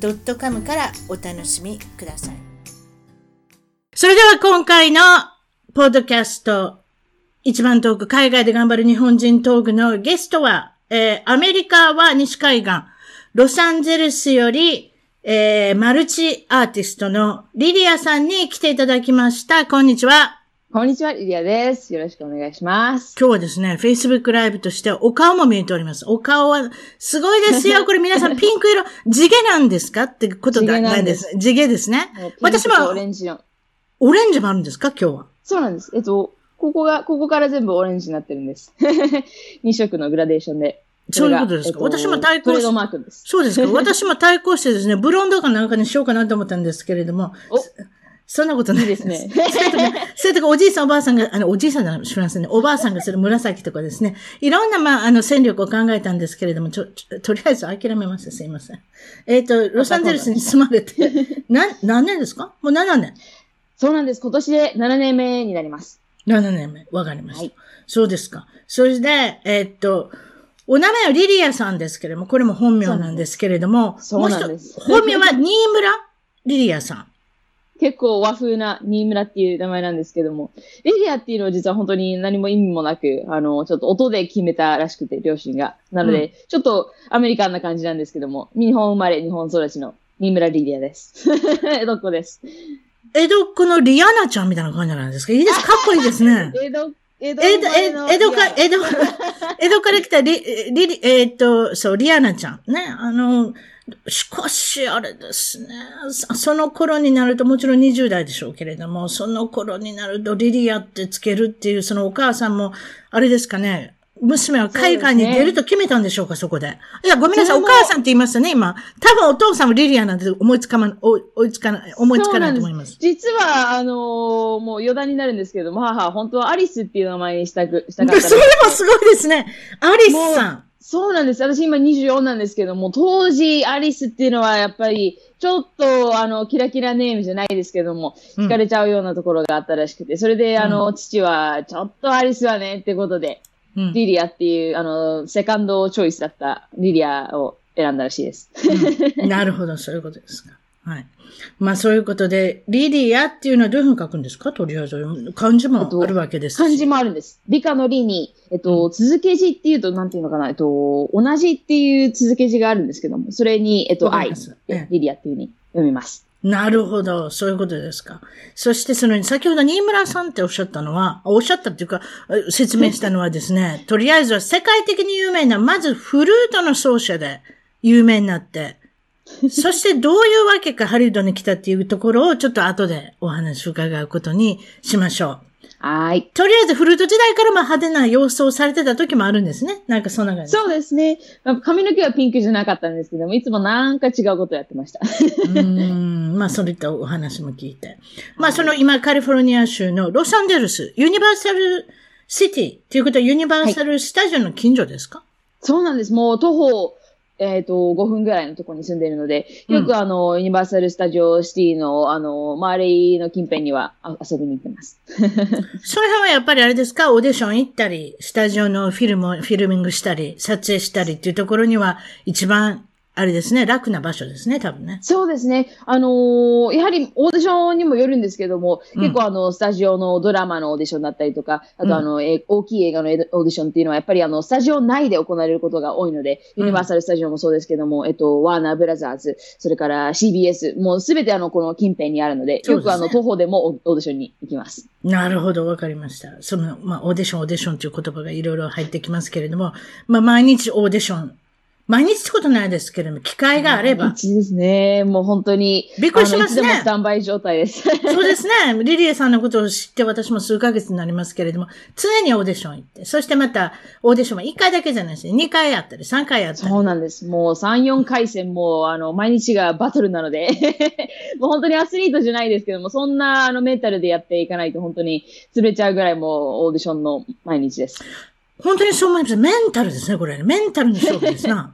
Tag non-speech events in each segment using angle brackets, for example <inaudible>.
.com からお楽しみくださいそれでは今回のポッドキャスト一番トーク海外で頑張る日本人トークのゲストは、えー、アメリカは西海岸ロサンゼルスよりえー、マルチアーティストのリリアさんに来ていただきました。こんにちは。こんにちは、リリアです。よろしくお願いします。今日はですね、Facebook ライブとしてお顔も見えております。お顔は、すごいですよ。<laughs> これ皆さんピンク色、地毛なんですかってことなんです。地毛ですね。私も、オレンジの。オレンジもあるんですか？今日は。そうなんです。えっと、ここが、ここから全部オレンジになってるんです。<laughs> 2色のグラデーションで。そういうことですか？えっと、私も対抗して。そうですか？<laughs> 私も対抗してですね、ブロンドかなんかにしようかなと思ったんですけれども、そんなことないですね。そういうとこ、おじいさんおばあさんが、あの、おじいさんじゃない、しますね。おばあさんがする紫とかですね。いろんな、まあ、あの、戦力を考えたんですけれども、ちょ、ちょとりあえず諦めました。すいません。えっ、ー、と、ロサンゼルスに住まれて、な、何年ですか？もう7年。そうなんです。今年で7年目になります。7年目。わかりました。はい、そうですか。それで、えー、っと、お名前はリリアさんですけれども、これも本名なんですけれども、そうなんです。本名は新村リリアさん。結構和風な新村っていう名前なんですけども、リリアっていうのは実は本当に何も意味もなく、あの、ちょっと音で決めたらしくて、両親が。なので、うん、ちょっとアメリカンな感じなんですけども、日本生まれ、日本育ちの新村リリアです。江戸っ子です？江戸っ子のリアナちゃんみたいな感じなんですか？いいですかっこいいですね。<laughs> 江戸江戸、江戸、江戸か、江戸、<laughs> 江戸から来たリ、リ、えー、っと、そう、リアナちゃん。ね。あの、しかし、あれですね。その頃になると、もちろん20代でしょうけれども、その頃になると、リリアってつけるっていう、そのお母さんも、あれですかね。娘は海外に出ると決めたんでしょうか、そこで。いや、ごめんなさい、お母さんって言いましたね、今。多分お父さんもリリアなんて思いつかま、追いつかない、思いつかないと思います。実は、あのー、もう余談になるんですけども、母、本当はアリスっていう名前にしたく、したかった。<laughs> それもすごいですね。アリスさん。そうなんです。私今24なんですけども、当時アリスっていうのはやっぱり、ちょっと、あの、キラキラネームじゃないですけども、惹かれちゃうようなところがあったらしくて、それで、あの、父は、ちょっとアリスはね、ってことで、リリアっていう、あの、セカンドチョイスだったリリアを選んだらしいです。うん、<laughs> なるほど、そういうことですか。はい。まあそういうことで、リリアっていうのはどういうふうに書くんですか？とりあえず。漢字もあるわけです漢字もあるんです。理科の理に、えっと、続け字っていうと、なんていうのかな、えっと、同じっていう続け字があるんですけども、それに、えっと、愛、リリアっていうふうに読みます。なるほど。そういうことですか。そしてその、先ほど新村さんっておっしゃったのは、おっしゃったっていうか、説明したのはですね、とりあえずは世界的に有名な、まずフルートの奏者で有名になって、そしてどういうわけかハリウッドに来たっていうところをちょっと後でお話を伺うことにしましょう。はい。とりあえずフルート時代からまあ派手な様子をされてた時もあるんですね。なんかそんな感じ。そうですね。髪の毛はピンクじゃなかったんですけども、いつもなんか違うことやってました。うん。まあそういったお話も聞いて。まあその今カリフォルニア州のロサンゼルス、ユニバーサルシティっていうことはユニバーサルスタジオの近所ですか、はい、そうなんです。もう徒歩えっ、ー、と、5分ぐらいのところに住んでいるので、よくあの、ユニバーサル・スタジオ・シティの、あの、周りの近辺には遊びに行ってます。<laughs> その辺はやっぱりあれですか？オーディション行ったり、スタジオのフィルム、フィルミングしたり、撮影したりっていうところには一番あれですね、楽な場所ですね、多分ね。そうですね。あのー、やはりオーディションにもよるんですけども、うん、結構あの、スタジオのドラマのオーディションだったりとか、あとあの、うん、え大きい映画のオーディションっていうのは、やっぱりあの、スタジオ内で行われることが多いので、ユニバーサル・スタジオもそうですけども、えっと、ワーナー・ブラザーズ、それから CBS、もうすべてあの、この近辺にあるので、よくあの、徒歩でもオーディションに行きます。なるほど、わかりました。その、まあ、オーディション、オーディションという言葉がいろいろ入ってきますけれども、まあ、毎日オーディション毎日ってことないですけれども、機会があれば。一ですね。もう本当に。びっくりしますね。いつでもスタンバイ状態です。そうですね。リリエさんのことを知って私も数ヶ月になりますけれども、常にオーディション行って、そしてまた、オーディションは1回だけじゃないですね。2回やったり、3回やったり。そうなんです。もう3、4回戦も、あの、毎日がバトルなので、<laughs> もう本当にアスリートじゃないですけども、そんな、あの、メンタルでやっていかないと本当に潰れちゃうぐらいもうオーディションの毎日です。本当にそう思います。メンタルですね、これ。メンタルの勝負ですな。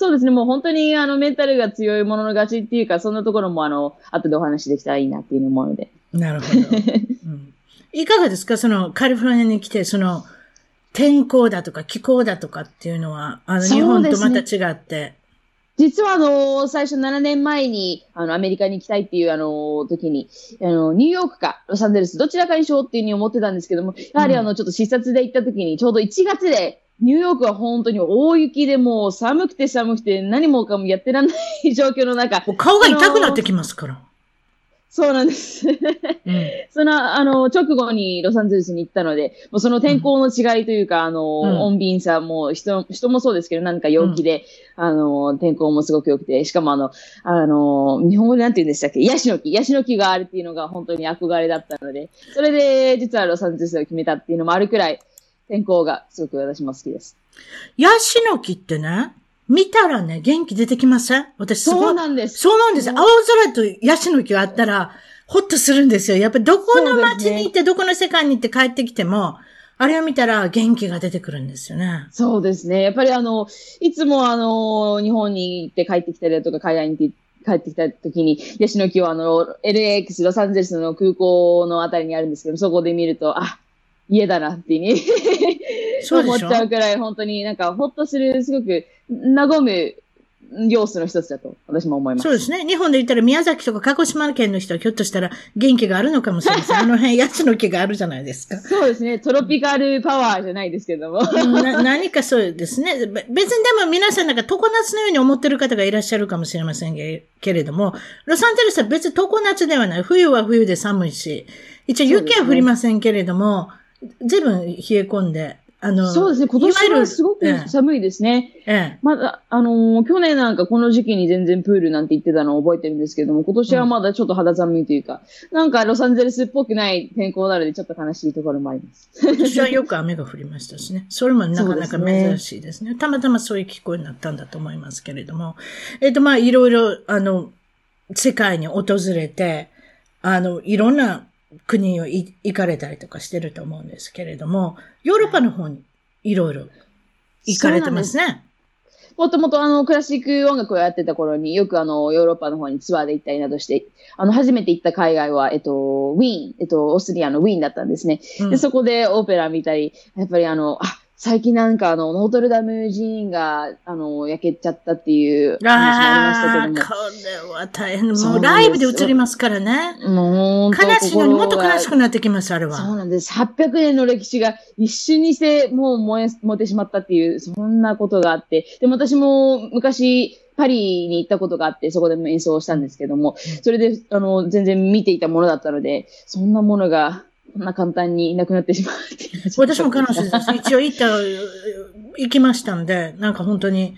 そうですね。もう本当に、あの、メンタルが強いものの勝ちっていうか、そんなところも、あの、後でお話できたらいいなっていう思うので。なるほど。うんいかがですか？その、カリフォルニアに来て、その、天候だとか気候だとかっていうのは、あの、日本とまた違って。実はあの、最初7年前に、あの、アメリカに行きたいっていうあの、時に、あの、ニューヨークかロサンゼルス、どちらかにしようっていうふうに思ってたんですけども、やはりあの、ちょっと視察で行った時に、ちょうど1月で、ニューヨークは本当に大雪でもう寒くて寒くて何もかもやってらんない状況の中、顔が痛くなってきますから。そうなんです。うん。<laughs> その、あの、直後にロサンゼルスに行ったので、もうその天候の違いというか、あの、うん穏便さも人、人もそうですけど、なんか陽気で、あの、天候もすごく良くて、しかもあの、あの、日本語でなんて言うんでしたっけ？ヤシの木。ヤシの木があるっていうのが本当に憧れだったので、それで実はロサンゼルスを決めたっていうのもあるくらい、天候がすごく私も好きです。ヤシの木ってね、見たらね、元気出てきません？私すごい。そうなんです。そうなんです。青空とヤシの木があったら、ほっとするんですよ。やっぱりどこの街に行って、どこの世界に行って帰ってきても、あれを見たら元気が出てくるんですよね。そうですね。やっぱりあの、いつもあの、日本に行って帰ってきたりだとか、海外に行って帰ってきた時に、ヤシの木はあの、LAX、ロサンゼルスの空港のあたりにあるんですけど、そこで見ると、あ、家だなっていうに <laughs> 思っちゃうくらい、本当になんか、ほっとする、すごく、和む要素の一つだと、私も思います。そうですね。日本で言ったら宮崎とか鹿児島県の人はひょっとしたら元気があるのかもしれません。<laughs> あの辺ヤシの木があるじゃないですか。そうですね。トロピカルパワーじゃないですけども。な何かそうですね。べ別にでも皆さんなんか常夏のように思ってる方がいらっしゃるかもしれませんけけれども、ロサンゼルスは別に常夏ではない。冬は冬で寒いし、一応雪は降りませんけれども、随分冷え込んで、あの、そうですね。今年はすごえく寒いですね。ええまだ、あのー去年なんかこの時期に全然プールなんて言ってたのを覚えてるんですけども、今年はまだちょっと肌寒いというか、なんかロサンゼルスっぽくない天候なのでちょっと悲しいところもあります。今年はよく雨が降りましたしね。それもなかなか珍しいですね。たまたまそういう気候になったんだと思いますけれども。えっ、と、まあ、いろいろ、あの、世界に訪れて、あの、いろんな国をい行かれたりとかしてると思うんですけれども、ヨーロッパの方にいろいろ行かれてますね。もともとあの、クラシック音楽をやってた頃によくあの、ヨーロッパの方にツアーで行ったりなどして、あの、初めて行った海外は、えっと、ウィーン、えっと、オーストリアのウィーンだったんですね。うんで、そこでオペラ見たり、やっぱりあの、あ、最近なんかあの、ノートルダム寺院が、あの、焼けちゃったっていう話もありましたけこれは大変。もうライブで映りますからね。ども。もう悲しいのにもっと悲しくななってきます、あれは。そうなんです。800年の歴史が一瞬にしてもう燃え、燃えてしまったっていう、そんなことがあって。でも私も昔、パリに行ったことがあって、そこでも演奏したんですけども、それで、あの、全然見ていたものだったので、そんなものが、こんな簡単にいなくなってしまうっていう私も彼女です。一応行った、行きましたんで、なんか本当に、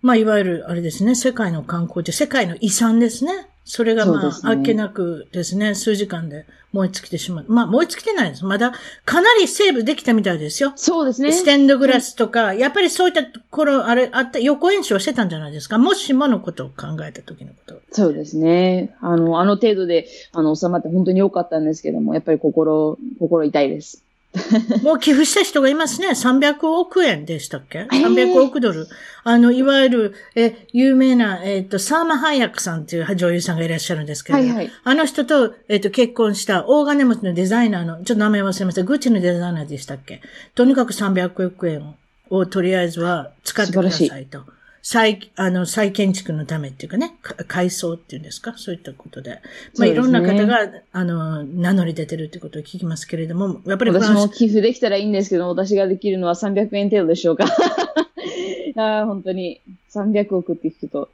まあ、いわゆる、あれですね、世界の観光地、世界の遺産ですね。それがまあ、あっけなくですね、数時間で燃え尽きてしまう。まあ、燃え尽きてないです。まだ、かなりセーブできたみたいですよ。そうですね。ステンドグラスとか、やっぱりそういったところ、あれ、あった、予行演習をしてたんじゃないですか？もしものことを考えた時のこと。そうですね。あの、あの程度で、あの、収まって本当に良かったんですけども、やっぱり心、心痛いです。<laughs> もう寄付した人がいますね。300億円でしたっけ？ー ?300 億ドル。あの、いわゆる、え、有名な、えっ、と、サーマ・ハイヤックさんっていう女優さんがいらっしゃるんですけど、はいはいあの人と、えっ、と、結婚した大金持ちのデザイナーの、ちょっと名前忘れました。グッチのデザイナーでしたっけ？とにかく300億円をとりあえずは使ってくださいと。再、あの、再建築のためっていうかね、か改装っていうんですか？そういったことで。まあ、いろんな方が、あの、名乗り出てるってことを聞きますけれども、やっぱりフランス私も寄付できたらいいんですけど、私ができるのは300円程度でしょうか？<laughs> あー本当に、300億って聞くと、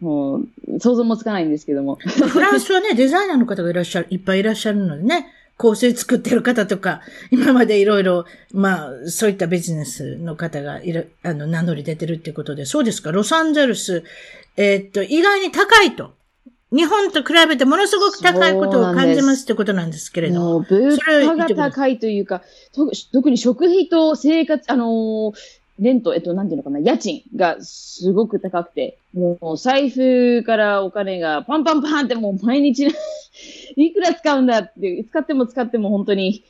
もう、想像もつかないんですけども。フランスはね、デザイナーの方がいらっしゃる、いっぱいいらっしゃるのでね、香水作ってる方とか、今までいろいろ、まあ、そういったビジネスの方がいる、あの、名乗り出てるっていうことで、そうですか、ロサンゼルス、えー、っと、意外に高いと。日本と比べてものすごく高いことを感じますってことなんですけれども。物価が高いというか、特に食費と生活、あのー、レント、えっと、なんていうのかな、家賃がすごく高くて、もう財布からお金がパンパンパンってもう毎日 <laughs> いくら使うんだって、使っても使っても本当に、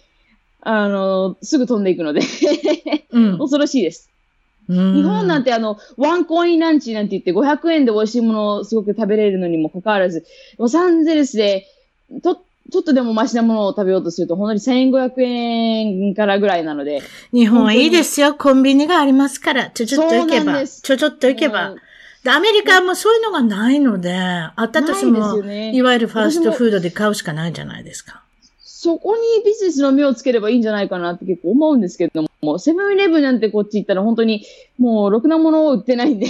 あの、すぐ飛んでいくのでうん、恐ろしいです。日本なんてあの、ワンコインランチなんて言って500円で美味しいものをすごく食べれるのにもかかわらず、ロサンゼルスで、と、ちょっとでもマシなものを食べようとすると、本当に1500円からぐらいなので。日本はいいですよ。コンビニがありますから。ちょちょっと行けば。ちょちょっと行けば。アメリカもそういうのがないので、あったとしても、ね、いわゆるファーストフードで買うしかないじゃないですか。そこにビジネスの目をつければいいんじゃないかなって結構思うんですけども、セブンイレブンなんてこっち行ったら本当にもうろくなものを売ってないんで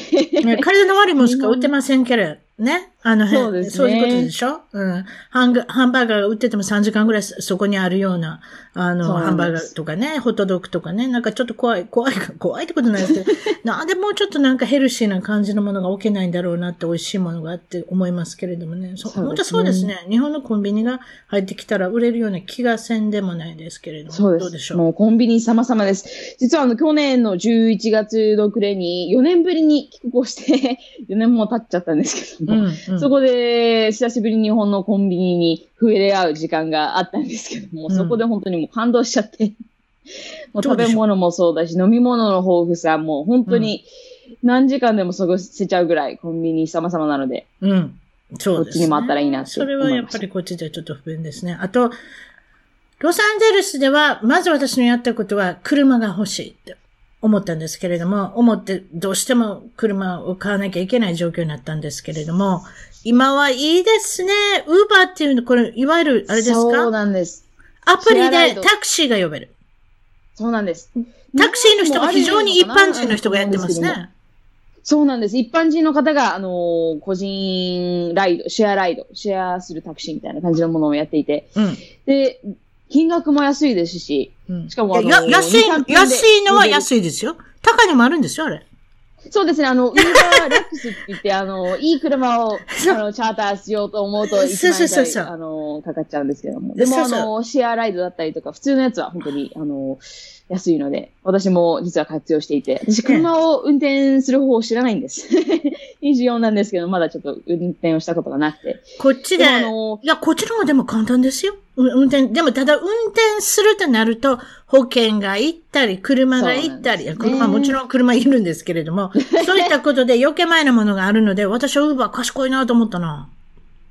体の悪いものしか売ってませんけど。ね。あの辺。そうですね。そういうことでしょ？うん。ハンハンバーガーが売ってても3時間ぐらいそこにあるような、あの、ハンバーガーとかね、ホットドッグとかね、なんかちょっと怖い、怖い、怖いってことないですけど、<laughs> なんでもうちょっとなんかヘルシーな感じのものが置けないんだろうなって美味しいものがあって思いますけれどもね。そね本当そうですね。日本のコンビニが入ってきたら売れるような気がせんでもないですけれども。そうです。どうでしょう？もうコンビニ様々です。実はあの、去年の11月の暮れに4年ぶりに帰国をして4年も経っちゃったんですけども、うんうん、そこで久しぶりに日本のコンビニに触れ合う時間があったんですけども、うん、そこで本当にもう感動しちゃって。<laughs> もう食べ物もそうだし、飲み物の豊富さも本当に何時間でも過ごせちゃうぐらいコンビニ様々なので、うん。そうです、ね、こっちにもあったらいいなってそれはやっぱりこっちではちょっと不便ですね。あと、ロサンゼルスでは、まず私のやったことは車が欲しいって思ったんですけれども、思ってどうしても車を買わなきゃいけない状況になったんですけれども、今はいいですね。ウーバーっていうの、これ、いわゆる、あれですか？そうなんです。アプリでタクシーが呼べる。そうなんです。タクシーの人が非常に一般人の人がやってますね。そうなんです。一般人の方が、あのー、個人ライド、シェアライド、シェアするタクシーみたいな感じのものをやっていて、うん、で、金額も安いですし、うん、しかもあのー、安い、安いのは安いですよ。高いのもあるんですよ、あれ。そうですね、あの、ウーバーレックスって言って、あの、いい車を、あの、チャーターしようと思うと、1万円くらい、あの、かかっちゃうんですけども。でも、あの、シェアライドだったりとか、普通のやつは本当に、あの、安いので、私も実は活用していて、私車を運転する方を知らないんです。<laughs> 24なんですけど、まだちょっと運転をしたことがなくて。こっちで、あのいや、こっちの方がでも簡単ですよ。運転、でもただ運転するとなると、保険が行ったり、車が行ったり、ね、車、もちろん車いるんですけれども、<laughs> そういったことで余計前のものがあるので、私はウーバー賢いなと思ったな。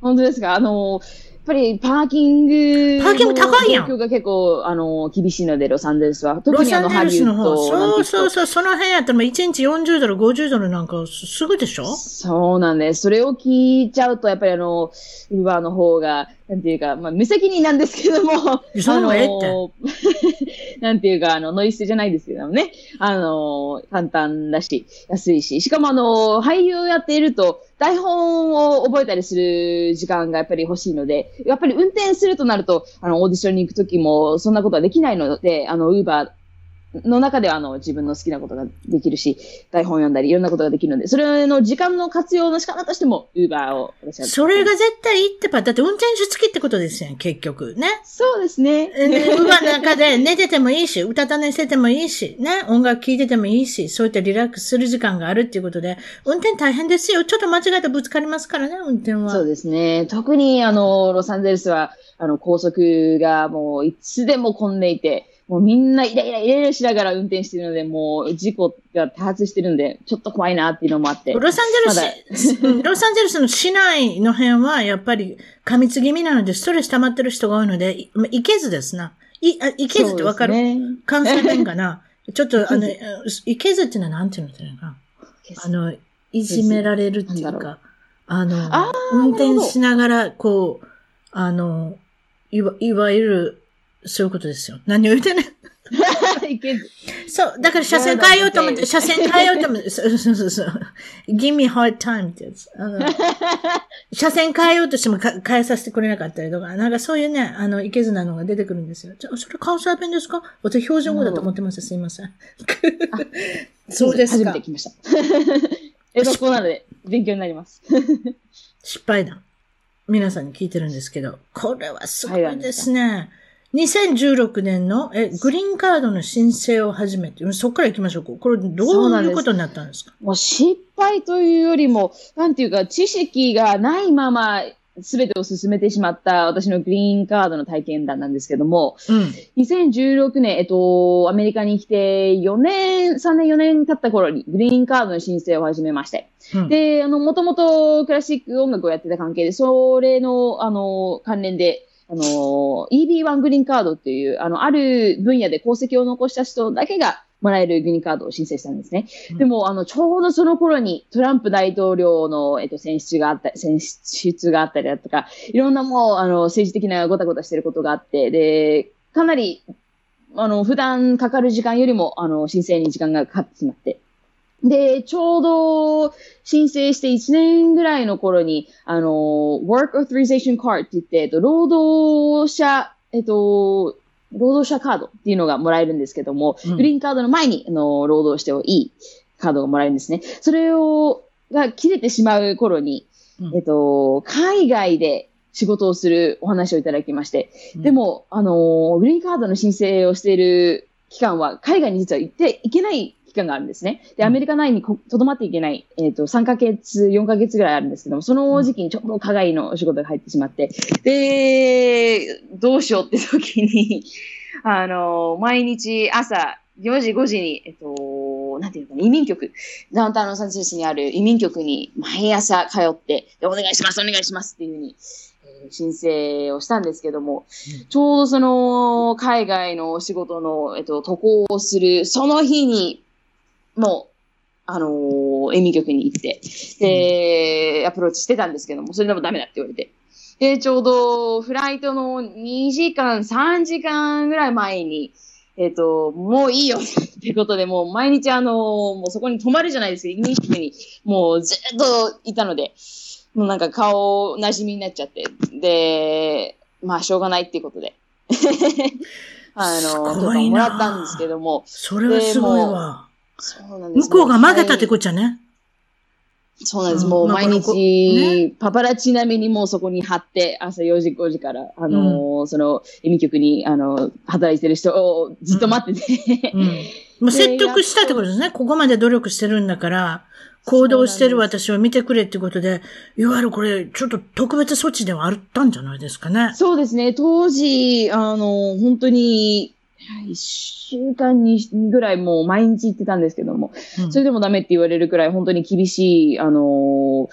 本当ですか？あのぱりパーキングパーキング高いやん。状況が結構、あの、厳しいので、ロサンゼルスは。特にあの、ハリウッドそうそうそう、その辺やったら、1日40ドル、50ドルなんか、すぐでしょ？そうなんです。それを聞いちゃうと、やっぱりあの、ウーバーの方が、なんていうか、まあ、無責任なんですけども、あの、なんていうか、あの、ノイスじゃないですけどもね、あの、簡単だし、安いし、しかもあの、俳優をやっていると、台本を覚えたりする時間がやっぱり欲しいので、やっぱり運転するとなると、あの、オーディションに行くときも、そんなことはできないので、あの、ウーバーの中ではあの自分の好きなことができるし、台本読んだりいろんなことができるので、それの時間の活用の仕方としても、ウーバーを私は。それが絶対いいってば、だって運転手付きってことですよ、結局。ね。そうですね。ウーバーの中で <laughs> 寝ててもいいし、歌た寝しててもいいし、ね、音楽聴いててもいいし、そういったリラックスする時間があるっていうことで、運転大変ですよ。ちょっと間違えてぶつかりますからね、運転は。そうですね。特にあの、ロサンゼルスは、あの、高速がもういつでも混んでいて、もうみんなイライライライラしながら運転してるので、もう事故が多発してるんで、ちょっと怖いなっていうのもあって。ロサンゼルス、ロサンゼルスの市内の辺はやっぱり過密気味なので、ストレス溜まってる人が多いので、いけずですな。い、あいけずってわかる、ね、関西弁かな。<laughs> ちょっと、あの、いけずっていうのはなんていうのかな。あの、いじめられるっていうか、あの、運転しながら、こう、あの、いわ、いわゆる、そういうことですよ。何を言うてね。<laughs> いけず。そう、だから車線変えようと思って、車線変えようと思って、<laughs> そうそうそうそう。give me hard time ってやつ。あの <laughs> 車線変えようとしてもか変えさせてくれなかったりとか、なんかそういうね、あの、いけずなのが出てくるんですよ。じゃあ、それ関西弁ですか？私標準語だと思ってます。すいません。そうですか初めて。来ました。え、学校なので勉強になります。失敗談。皆さんに聞いてるんですけど、これはすごいですね。2016年の、え、グリーンカードの申請を始めて、そこから行きましょうか。これどういうことになったんですか？もう失敗というよりも、なんていうか、知識がないまま、すべてを進めてしまった私のグリーンカードの体験談なんですけども、うん。2016年、えっと、アメリカに来て4年、3年4年経った頃にグリーンカードの申請を始めまして、うんで、あの、もともとクラシック音楽をやってた関係で、それの、あの、関連で、あの、EB1 グリーンカードっていう、あの、ある分野で功績を残した人だけがもらえるグリーンカードを申請したんですね。うんでも、あの、ちょうどその頃にトランプ大統領の、えっと、選出があった、選出があったりだとか、いろんなもう、あの、政治的なごたごたしてることがあって、で、かなり、あの、普段かかる時間よりも、あの、申請に時間がかかってしまって。で、ちょうど申請して1年ぐらいの頃に、あの、Work Authorization Card って言って、えっと、労働者、えっと、労働者カードっていうのがもらえるんですけども、うん。グリーンカードの前に、あの、労働してもいいカードがもらえるんですね。それを、が切れてしまう頃に、うん。えっと、海外で仕事をするお話をいただきまして、うん。でも、あの、グリーンカードの申請をしている期間は、海外に実は行っていけない期間があるんですね。で、うん。アメリカ内にことどまっていけない、えっ、と、3ヶ月、4ヶ月ぐらいあるんですけども、その時期にちょうど海外のお仕事が入ってしまって、で、どうしようって時に、<laughs> あの、毎日朝4時、5時に、えっと、なんていうのかな、移民局、ダウンタウンロサンゼルスにある移民局に毎朝通って、でお願いします、お願いしますっていうふうに、えー申請をしたんですけども、ちょうどその、海外のお仕事の、えっと、渡航をする、その日に、もう、あのー移民局に行って、で、アプローチしてたんですけども、それでもダメだって言われて。で、ちょうど、フライトの2時間、3時間ぐらい前に、えっ、と、もういいよってことで、もう毎日あのーもうそこに泊まるじゃないですか、移民局に、もうずっといたので、もうなんか顔馴染みになっちゃって、で、まあしょうがないっていうことで、<laughs> あすの、ごいな。許可をもらったんですけども、それはすごいわ。そうなんです向こうが曲げたってここっちゃね。そうなんです。うんもう毎日、パパラッチ並みにもうそこに貼って、朝4時、5時から、あのーその、移民局に、あのー働いてる人をずっと待ってて、うん。<laughs> もう説得したってことですね。ここまで努力してるんだから、行動してる私を見てくれってことで、いわゆるこれ、ちょっと特別措置ではあったんじゃないですかね。そうですね。当時、あのー本当に、1週間にぐらいもう毎日行ってたんですけども、うんそれでもダメって言われるくらい本当に厳しい、あのー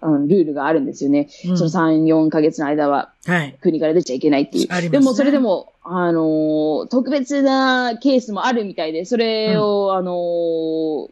あのルールがあるんですよね。うんその3、4ヶ月の間ははい。国から出ちゃいけないっていう。ありますねでもそれでも、あのー特別なケースもあるみたいで、それを、あのー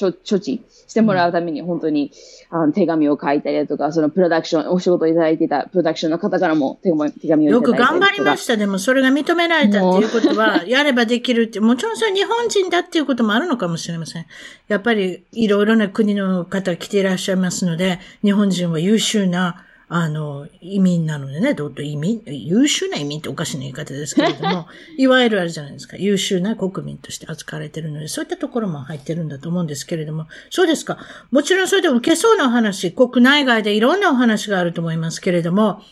処置してもらうために本当に、あの手紙を書いたりだとか、そのプロダクション、お仕事いただいてたプロダクションの方からも手紙をいよくただいたりとか。頑張りました。でも、それが認められたっていうことは、やればできるって、もちろんそれ日本人だっていうこともあるのかもしれません。やっぱり、いろいろな国の方来ていらっしゃいますので、日本人は優秀な、あの、移民なのでね、どうと移民、優秀な移民っておかしな言い方ですけれども、<laughs> いわゆるあるじゃないですか、優秀な国民として扱われているので、そういったところも入ってるんだと思うんですけれども、そうですか。もちろんそれで受けそうなお話、国内外でいろんなお話があると思いますけれども、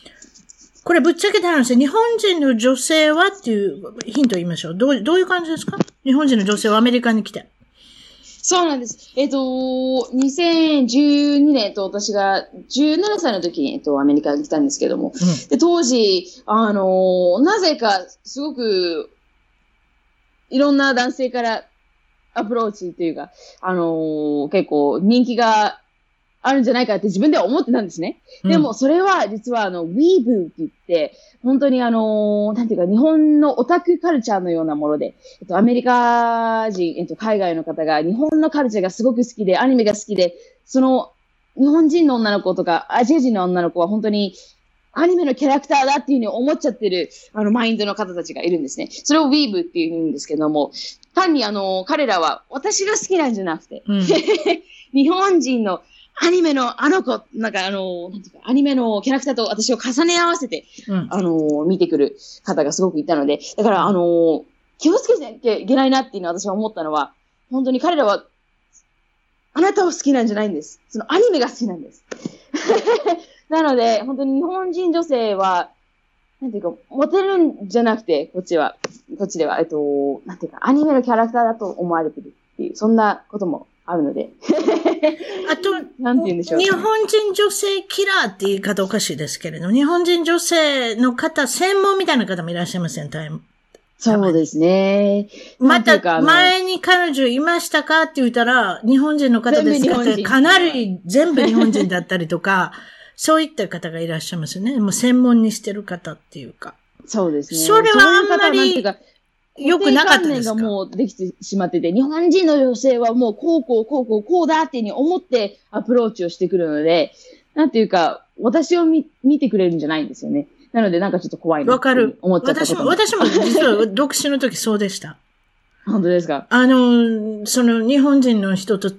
これぶっちゃけた話、日本人の女性はっていうヒントを言いましょう。どうどういう感じですか？日本人の女性はアメリカに来て。そうなんです。えっ、と、2012年と私が17歳の時に、えっと、アメリカに来たんですけども、で、当時、あのーなぜか、すごく、いろんな男性からアプローチというか、あのー結構人気があるんじゃないかって自分では思ってたんですね。うんでも、それは実は、あの、ウィーブーって言って、本当にあのーなんていうか、日本のオタクカルチャーのようなもので、えっと、アメリカ人、えっと、海外の方が日本のカルチャーがすごく好きで、アニメが好きで、その、日本人の女の子とか、アジア人の女の子は本当に、アニメのキャラクターだっていうふうに思っちゃってる、あの、マインドの方たちがいるんですね。それをウィーブっていうんですけども、単にあの、彼らは私が好きなんじゃなくて、うん <laughs> 日本人のアニメのあの子、なんかあの、なんていうか、アニメのキャラクターと私を重ね合わせて、うんあの、見てくる方がすごくいたので、だからあの、気をつけなきゃいけないなっていうのは私は思ったのは、本当に彼らは、あなたを好きなんじゃないんです。そのアニメが好きなんです。<laughs> なので、本当に日本人女性は、なんていうか、モテるんじゃなくて、こっちは、こっちでは、えっと、なんていうか、アニメのキャラクターだと思われてるっていう、そんなこともあるので、あと、<laughs> なんて言うんでしょう。日本人女性キラーって言い方おかしいですけれど、日本人女性の方、専門みたいな方もいらっしゃいません、タイム。そうですね。なまた、前に彼女いましたかって言ったら、日本人の方ですかって、かなり全部日本人だったりとか、<laughs> そういった方がいらっしゃいますよね。もう専門にしてる方っていうか。そうですね。それはあんまりそういう方はなんていうか？良くなかったですかがもうできてしまってて、日本人の女性はもうこうこうこうこうこうだっていうふうに思ってアプローチをしてくるので、なんていうか、私を見見てくれるんじゃないんですよね。なのでなんかちょっと怖いなわかる。思っちゃった私も。私も実は独身の時そうでした。本当ですか？あの、その日本人の人とず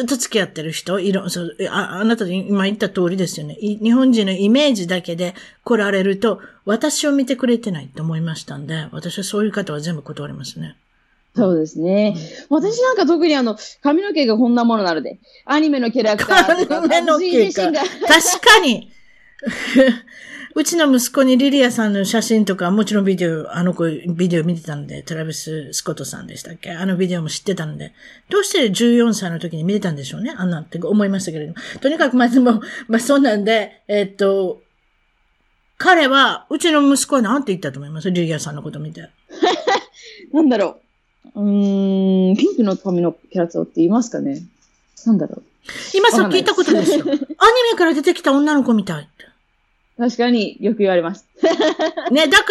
ーっと付き合ってる人、いろ、そうああなた今言った通りですよね。い日本人のイメージだけで来られると、私を見てくれてないと思いましたんで、私はそういう方は全部断りますね。そうですね。私なんか特にあの、髪の毛がこんなものなので、アニメのキャラクターとか、<laughs> 髪の毛が私自身が確かに。うちの息子にリリアさんの写真とか、もちろんビデオ、あの子ビデオ見てたんで、トラビス・スコットさんでしたっけ？あのビデオも知ってたんで、どうして14歳の時に見てたんでしょうねあんなって思いましたけれども。とにかくまずも、まあそうなんで、えっと、彼は、うちの息子は何て言ったと思います？リリアさんのこと見て。<laughs> なんだろう。うーん、ピンクの髪のキャラクターって言いますかね？なんだろう。今さっき言ったことですよ。<laughs> アニメから出てきた女の子みたいって。確かによく言われます。<laughs> ね、だか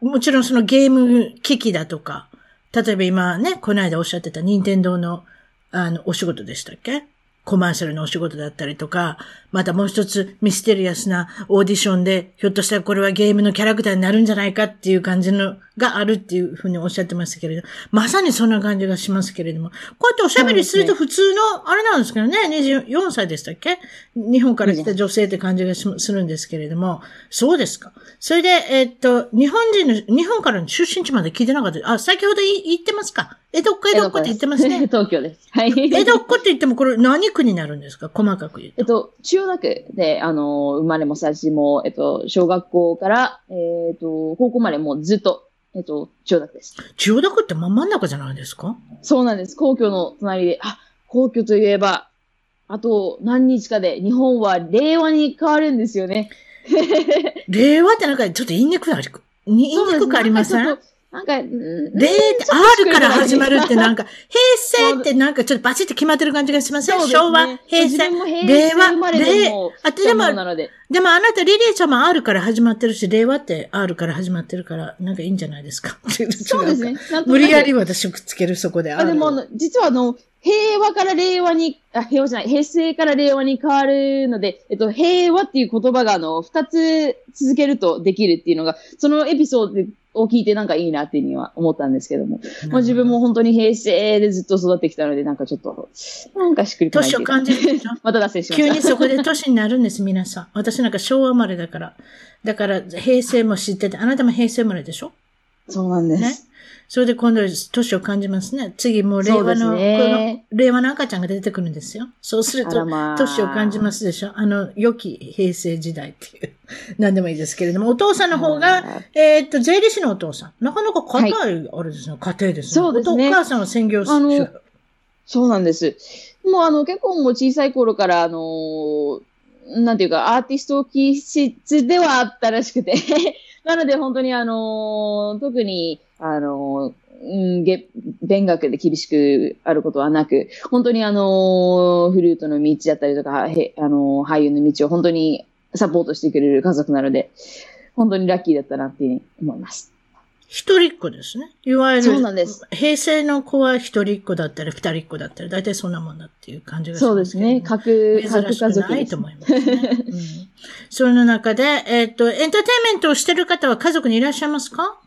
ら、もちろんそのゲーム機器だとか、例えば今ね、この間おっしゃってた任天堂の、あの、お仕事でしたっけ？コマーシャルのお仕事だったりとか、またもう一つミステリアスなオーディションで、ひょっとしたらこれはゲームのキャラクターになるんじゃないかっていう感じのがあるっていうふうにおっしゃってましたけれど、まさにそんな感じがしますけれども、こうやっておしゃべりすると普通の、あれなんですけどね、24歳でしたっけ？日本から来た女性って感じがしするんですけれども、そうですか。それで、えーっと、日本人の、日本からの出身地まで聞いてなかった。あ、先ほどい言ってますか江戸っ子、江戸っ子って言ってますね。東京です。はい。江戸っ子って言ってもこれ何区になるんですか？細かく言うと。えっと、千代田区で、あの、生まれも育ちも、えっと、小学校から、えっと、高校までもうずっと、えっと、千代田区です。千代田区って真ん中じゃないですか？そうなんです。皇居の隣で、あ、皇居といえば、あと何日かで日本は令和に変わるんですよね。<laughs> 令和ってなんかちょっと言いにくいあり、言いにくくありません？なんか、うん令って R から始まるってなんか、<laughs> 平成ってなんかちょっとバチって決まってる感じがしません、ね昭和、平成？令和、令？も、あ、でも、で。でもあなたリリーちゃんも R から始まってるし、令和って R から始まってるから、なんかいいんじゃないですか？<laughs> そうですね。無理やり私をくっつけるそこで。あ、でも実はあの、平和から令和に、あ、平和じゃない、平成から令和に変わるので、えっと、平和っていう言葉があの、二つ続けるとできるっていうのが、そのエピソードを聞いてなんかいいなっていうには思ったんですけども。まあ、自分も本当に平成でずっと育ってきたので、なんかちょっと、なんかしっくりこないっていうか年を感じる <laughs> また脱線しました。急にそこで年になるんです、皆さん。私なんか昭和生まれだから。だから、平成も知ってて、あなたも平成生まれでしょ？そうなんです。ね？それで今度、年を感じますね。次、もう令和の、ねこの令和の赤ちゃんが出てくるんですよ。そうすると年を感じますでしょ。あの、良き平成時代っていう。<laughs> 何でもいいですけれども、お父さんの方があ、えーっと、税理士のお父さん。なかなか硬い、あれですね、家庭ですね。そうですねお母さんは専業主婦。そうなんです。もうあの、結構もう小さい頃から、あのーなんていうか、アーティスト気質ではあったらしくて。<laughs> なので本当にあのー特に、あのーうん、げ勉学で厳しくあることはなく、本当にあのーフルートの道だったりとか、へあのー俳優の道を本当にサポートしてくれる家族なので、本当にラッキーだったなっていうふうに思います。一人っ子ですね。いわゆる、そうなんです平成の子は一人っ子だったり、二人っ子だったり、大体そんなもんだっていう感じがしそうまけどもですすね。核、珍核しく家族ないと。思いますね。うん、その中で、えっ、と、エンターテインメントをしてる方は家族にいらっしゃいますか？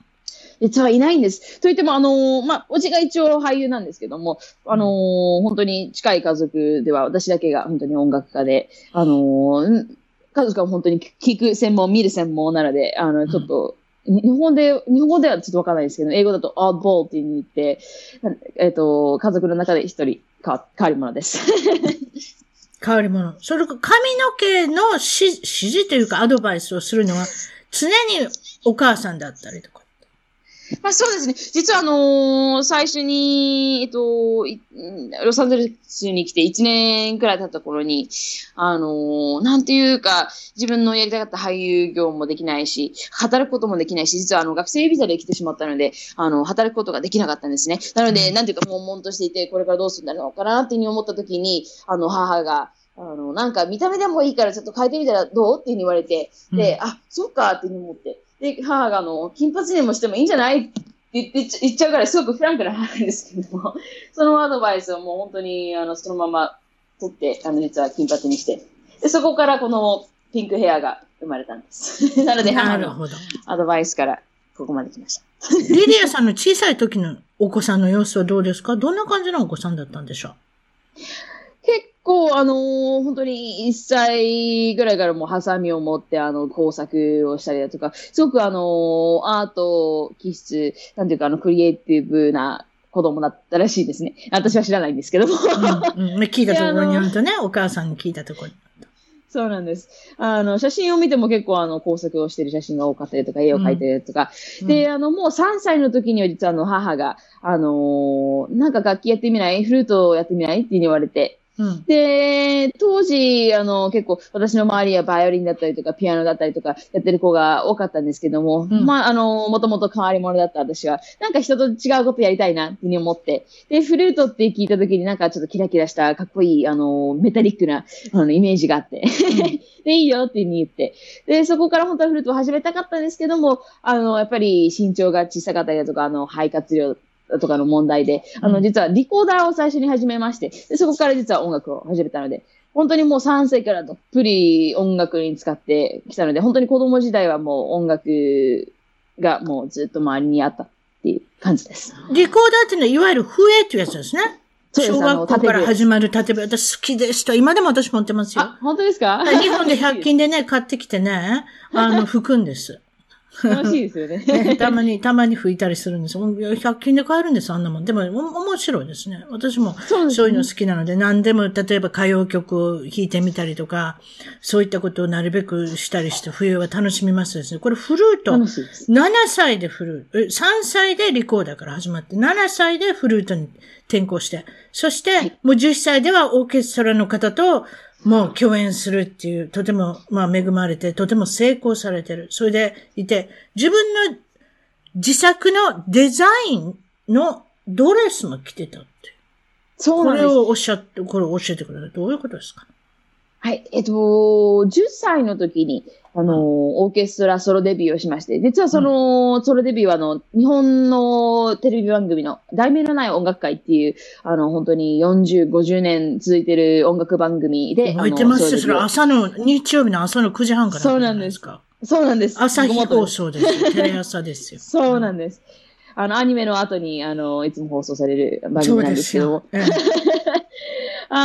実はいないんです。といっても、あのーまあ、おじが一応俳優なんですけども、あのー本当に近い家族では私だけが本当に音楽家で、あのーん家族は本当に聞く専門、見る専門なので、あの、ちょっと、に日本で、日本語ではちょっとわからないですけど、英語だと oddball って言って、えっ、と、家族の中で一人変わ変わり者です。<laughs> 変わり者。それか髪の毛の指指示というかアドバイスをするのは常にお母さんだったりとか。まあそうですね。実はあのー最初に、えっと、ロサンゼルスに来て1年くらい経った頃に、あのーなんていうか、自分のやりたかった俳優業もできないし、働くこともできないし、実はあの学生ビザで来てしまったので、あの、働くことができなかったんですね。なので、なんていうか、悶々としていて、これからどうするんだろうかなっていうふうに思った時に、あの、母が、あの、なんか見た目でもいいからちょっと変えてみたらどう？っていうふうに言われて、で、あ、そっかっていうふうに思って。で、母があの、金髪にもしてもいいんじゃない？って言って言っちゃうから、すごくフランクな母なんですけども、<laughs> そのアドバイスをもう本当に、あの、そのまま取って、あの、実は金髪にして。で、そこからこのピンクヘアが生まれたんです。<laughs> なので、母のなるほど。アドバイスからここまで来ました。リディアさんの小さい時のお子さんの様子はどうですか？どんな感じのお子さんだったんでしょ結構、あのー本当に1歳ぐらいからもうハサミを持って、あの、工作をしたりだとか、すごくあのーアート気質、なんていうか、あの、クリエイティブな子供だったらしいですね。<laughs> 私は知らないんですけども。う、うん。うん、聞いたところによるとね、お母さん。に聞いたところに。そうなん。です。あの、写真を見ても結構あの、工作をしている写真が多かったりとか、絵を描いてるとか。で、あの、もう3歳の時には実はあの、母が、あのーなん。か楽器やってみないフルートをやってみないって言われて。うん、で、当時、あの、結構私の周りはバイオリンだったりとか、ピアノだったりとか、やってる子が多かったんですけども、うん。まあ、あの、もともと変わり者だった私は、なんか人と違うことやりたいなっていうふうに思って、で、フルートって聞いた時になんかちょっとキラキラした、かっこいい、あの、メタリックな、あの、イメージがあって、<laughs> で、いいよっていうふうに言って、で、そこから本当はフルートを始めたかったんですけども、あの、やっぱり身長が小さかったりだとか、あの、肺活量とかの問題で、あの、うん実はリコーダーを最初に始めまして、で、そこから実は音楽を始めたので、本当にもう3歳からどっぷり音楽に使ってきたので、本当に子供時代はもう音楽がもうずっと周りにあったっていう感じです。リコーダーっていうのは、いわゆる笛っていうやつですね。小学校から始まる縦笛。私好きでした。今でも私持ってますよ。あ、本当ですか？日本で100均でね、買ってきてね、<laughs> あの、吹くんです。楽しいですよね。ね <laughs> たまに、たまに吹いたりするんですよ。100均で買えるんです、あんなもん。でも、お面白いですね。私もそういうの好きなので、何でも、例えば歌謡曲を弾いてみたりとか、そういったことをなるべくしたりして、冬は楽しみますですね。これフルート、楽しいです。7歳でフルート、え3歳でリコーダーから始まって、7歳でフルートに転校して、そして、もう10歳ではオーケストラの方と、もう共演するっていう、とても、まあ恵まれて、とても成功されてる。それでいて、自分の自作のデザインのドレスも着てたって。そうなんです。これをおっしゃって、これを教えてください。どういうことですか？はい。えっと、10歳の時に、あの、オーケストラソロデビューをしまして、実はその、ソロデビューは、あの、日本のテレビ番組の、題名のない音楽会っていう、あの、本当に40、50年続いてる音楽番組で、覚えてますよ。それ朝の、日曜日の朝の9時半からそうなんですか。そうなんです。朝日放送ですよ。テレ朝ですよ。<laughs> そうなんです。あの、アニメの後に、あの、いつも放送される番組なんですけども、そうですよ。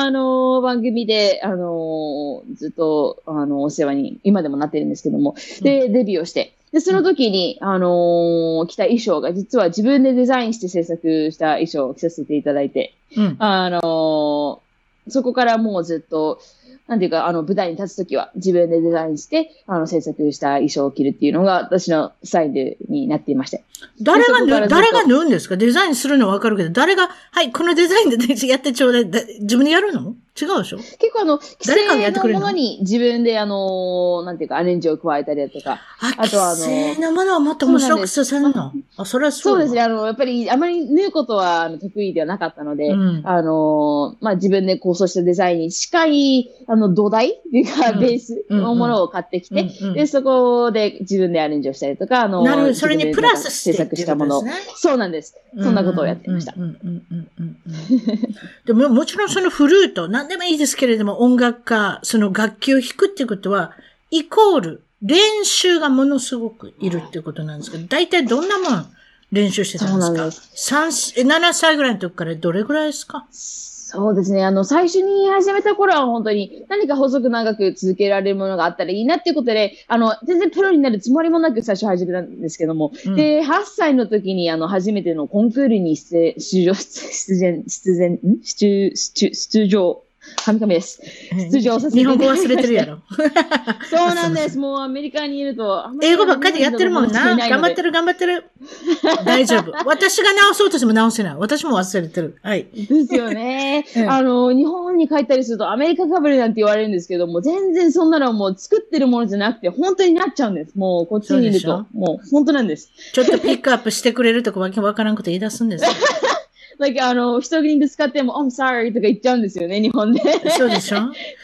あの、番組で、あの、ずっと、あの、お世話に、今でもなってるんですけども、で、デビューをして、で、その時に、あの着た衣装が、実は自分でデザインして制作した衣装を着させていただいて、うん。あのそこからもうずっと、なんていうか、あの、舞台に立つときは自分でデザインして、あの、制作した衣装を着るっていうのが私のスタイルになっていまして。誰が誰が縫うんですか？デザインするのはわかるけど、誰が、はい、このデザインでやってちょうだい。だ自分でやるの？違うでしょ？結構あの、既成のものに自分であの、なんていうかアレンジを加えたりだとか、あ、あとはあの既成のものをもっと面白くさせるの？あ、それはそうですね。ね。あの、やっぱりあまり縫うことはあの得意ではなかったので、うん。あの、まあ、自分で構想したデザインに近い、あの、土台？っていうか、うん。ベース？のものを買ってきて、で、そこで自分でアレンジをしたりとか、あの、なる。それにプラスして制作したもの。そうなんです。そんなことをやってました。でも、もちろんそのフルート、何でもいいですけれども、音楽家、その楽器を弾くっていうことは、イコール、練習がものすごくいるっていうことなんですけど、大体どんなもん練習してたんですか？です。三え7歳ぐらいの時からどれぐらいですか？そうですね。あの、最初に始めた頃は本当に何か細く長く続けられるものがあったらいいなっていうことで、あの、全然プロになるつもりもなく最初始めたんですけども、うん。で、8歳の時にあの、初めてのコンクールに出出場、出演、出演、ん出、出、出場、神々です。出場させて日本語忘れてるやろ。<laughs> そうなんです。もうアメリカにいると。英語ばっかりでやってるもんな。頑張ってる。る頑張ってる。<laughs> 大丈夫。私が直そうとしても直せない。私も忘れてる。はい。ですよね <laughs> うん。あの、日本に帰ったりするとアメリカかぶれなんて言われるんですけども、全然そんなのはもう作ってるものじゃなくて、本当になっちゃうんです。もうこっちにいるそうと。もう本当なんです。ちょっとピックアップしてくれるとかわけわからんこと言い出すんですよ。Like, あの、人にぶつかっても、I'm sorry とか言っちゃうんですよね、日本で。そうでしょ？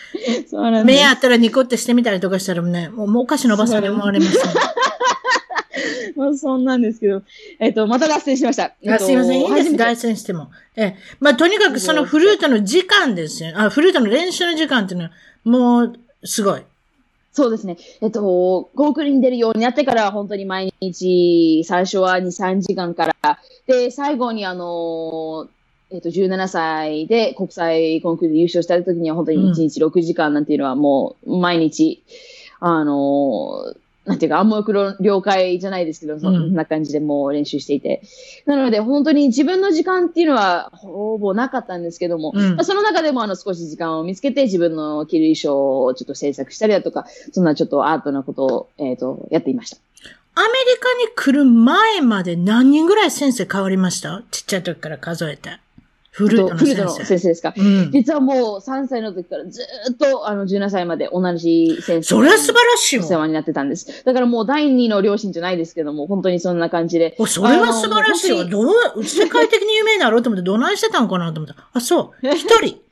<laughs> そうなんです。目あったらニコってしてみたりとかしたらね、もうもうお菓子のおばさんに思われますよ。<laughs> まあ、そんなんですけど。えっと、また脱線しました。えっとあすいません。いいんです。初めて大戦しても。ええ。まあ、とにかくそのフルートの時間ですよ。あ、フルートの練習の時間っていうのは、もう、すごい。そうですね。えっと、コンクールに出るようになってから、本当に毎日、最初は2、3時間から、で、最後にあの、えっと、17歳で国際コンクール優勝した時には、本当に1日6時間なんていうのはもう、毎日、あの、なんていうか、暗黙の了解じゃないですけど、そんな感じでもう練習していて。なので、本当に自分の時間っていうのは、ほぼなかったんですけども、うんまあ、その中でもあの少し時間を見つけて自分の着る衣装をちょっと制作したりだとか、そんなちょっとアートなことを、えっ、と、やっていました。アメリカに来る前まで何人ぐらい先生変わりました？ちっちゃい時から数えて。フルートのフルートの先生。先生ですか。うん。実はもう3歳の時からずーっとあの17歳まで同じ先生それは素晴らしいわ。お世話になってたんです。だからもう第二の両親じゃないですけども、本当にそんな感じで。おそれは素晴らしいわ。どう、世界的に有名になろうと思ってどないしてたんかなと思った。あ、そう。一人。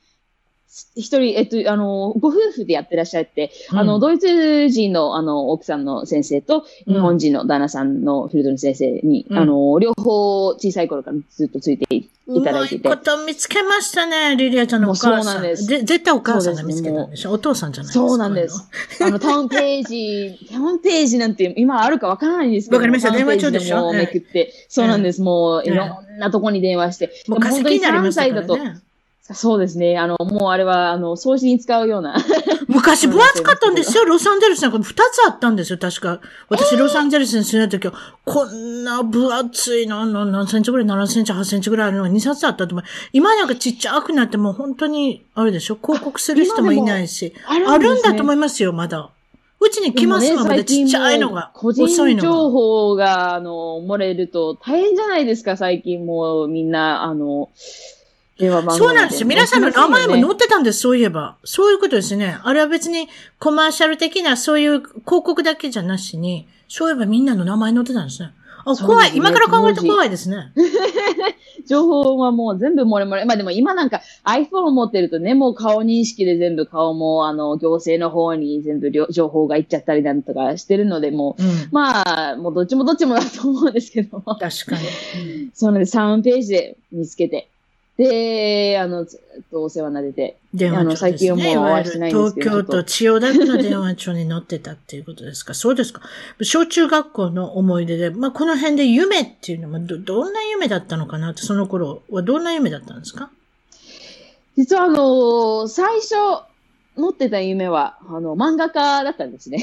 一人、えっと、あの、ご夫婦でやってらっしゃって、あの、うんドイツ人の、あの、奥さんの先生と、うん日本人の旦那さんのフィルドの先生に、うんあの、両方小さい頃からずっとついていいただいててうまい。こと見つけましたね、リリアちゃんのお母さん。そうなんですで絶対お母さんが見つけたんでしょ？お父さんじゃないですか。そうなんです。あの、タウンページ、<laughs> タウンページなんて今あるかわからないんですけど。わかりました電話帳でしょ？もめくって、そうなんです。もう、ええいろんなとこに電話して。もう化石になりましたからでも本当に3歳だね。と、そうですね。あの、もうあれは、あの、掃除に使うような。<laughs> 昔分厚かったんですよ。ロサンゼルスなんか2つあったんですよ、確か。私、ロサンゼルスに住んだ時は、こんな分厚いの、何センチぐらい、7センチ、8センチぐらいあるのが2冊あったと思う。今なんかちっちゃくなってもう本当に、あれでしょ、広告する人もいないし。あるあるんだとい思いますよ、まだ。うちに来ますもん、まだちっちゃいのが。個人遅いの情が。報が、あの、漏れると大変じゃないですか、最近もうみんな、あの、そうなんですよ。皆さんの名前も載載ってたんです、そういえば。そういうことですね。あれは別にコマーシャル的なそういう広告だけじゃなしに、そういえばみんなの名前載ってたんですね。あ、怖い。今から考えると怖いですね。<laughs> 情報はもう全部漏れ漏れ。まあでも今なんか iPhone を持ってるとね、もう顔認識で全部顔も、あの、行政の方に全部情報がいっちゃったりなんとかしてるので、もう、うん。まあ、もうどっちもどっちもだと思うんですけども。確かに。<laughs> そうなんです。3ページで見つけて。で、あの、ずっとお世話になってて。電話帳です、ね。あの最近はもうお会いしてないんですけど東京都千代田区の電話帳に載ってたっていうことですか？そうですか。小中学校の思い出で、まあ、この辺で夢っていうのもど、どんな夢だったのかなって、その頃はどんな夢だったんですか？実はあの最初持ってた夢は、あの、漫画家だったんですね。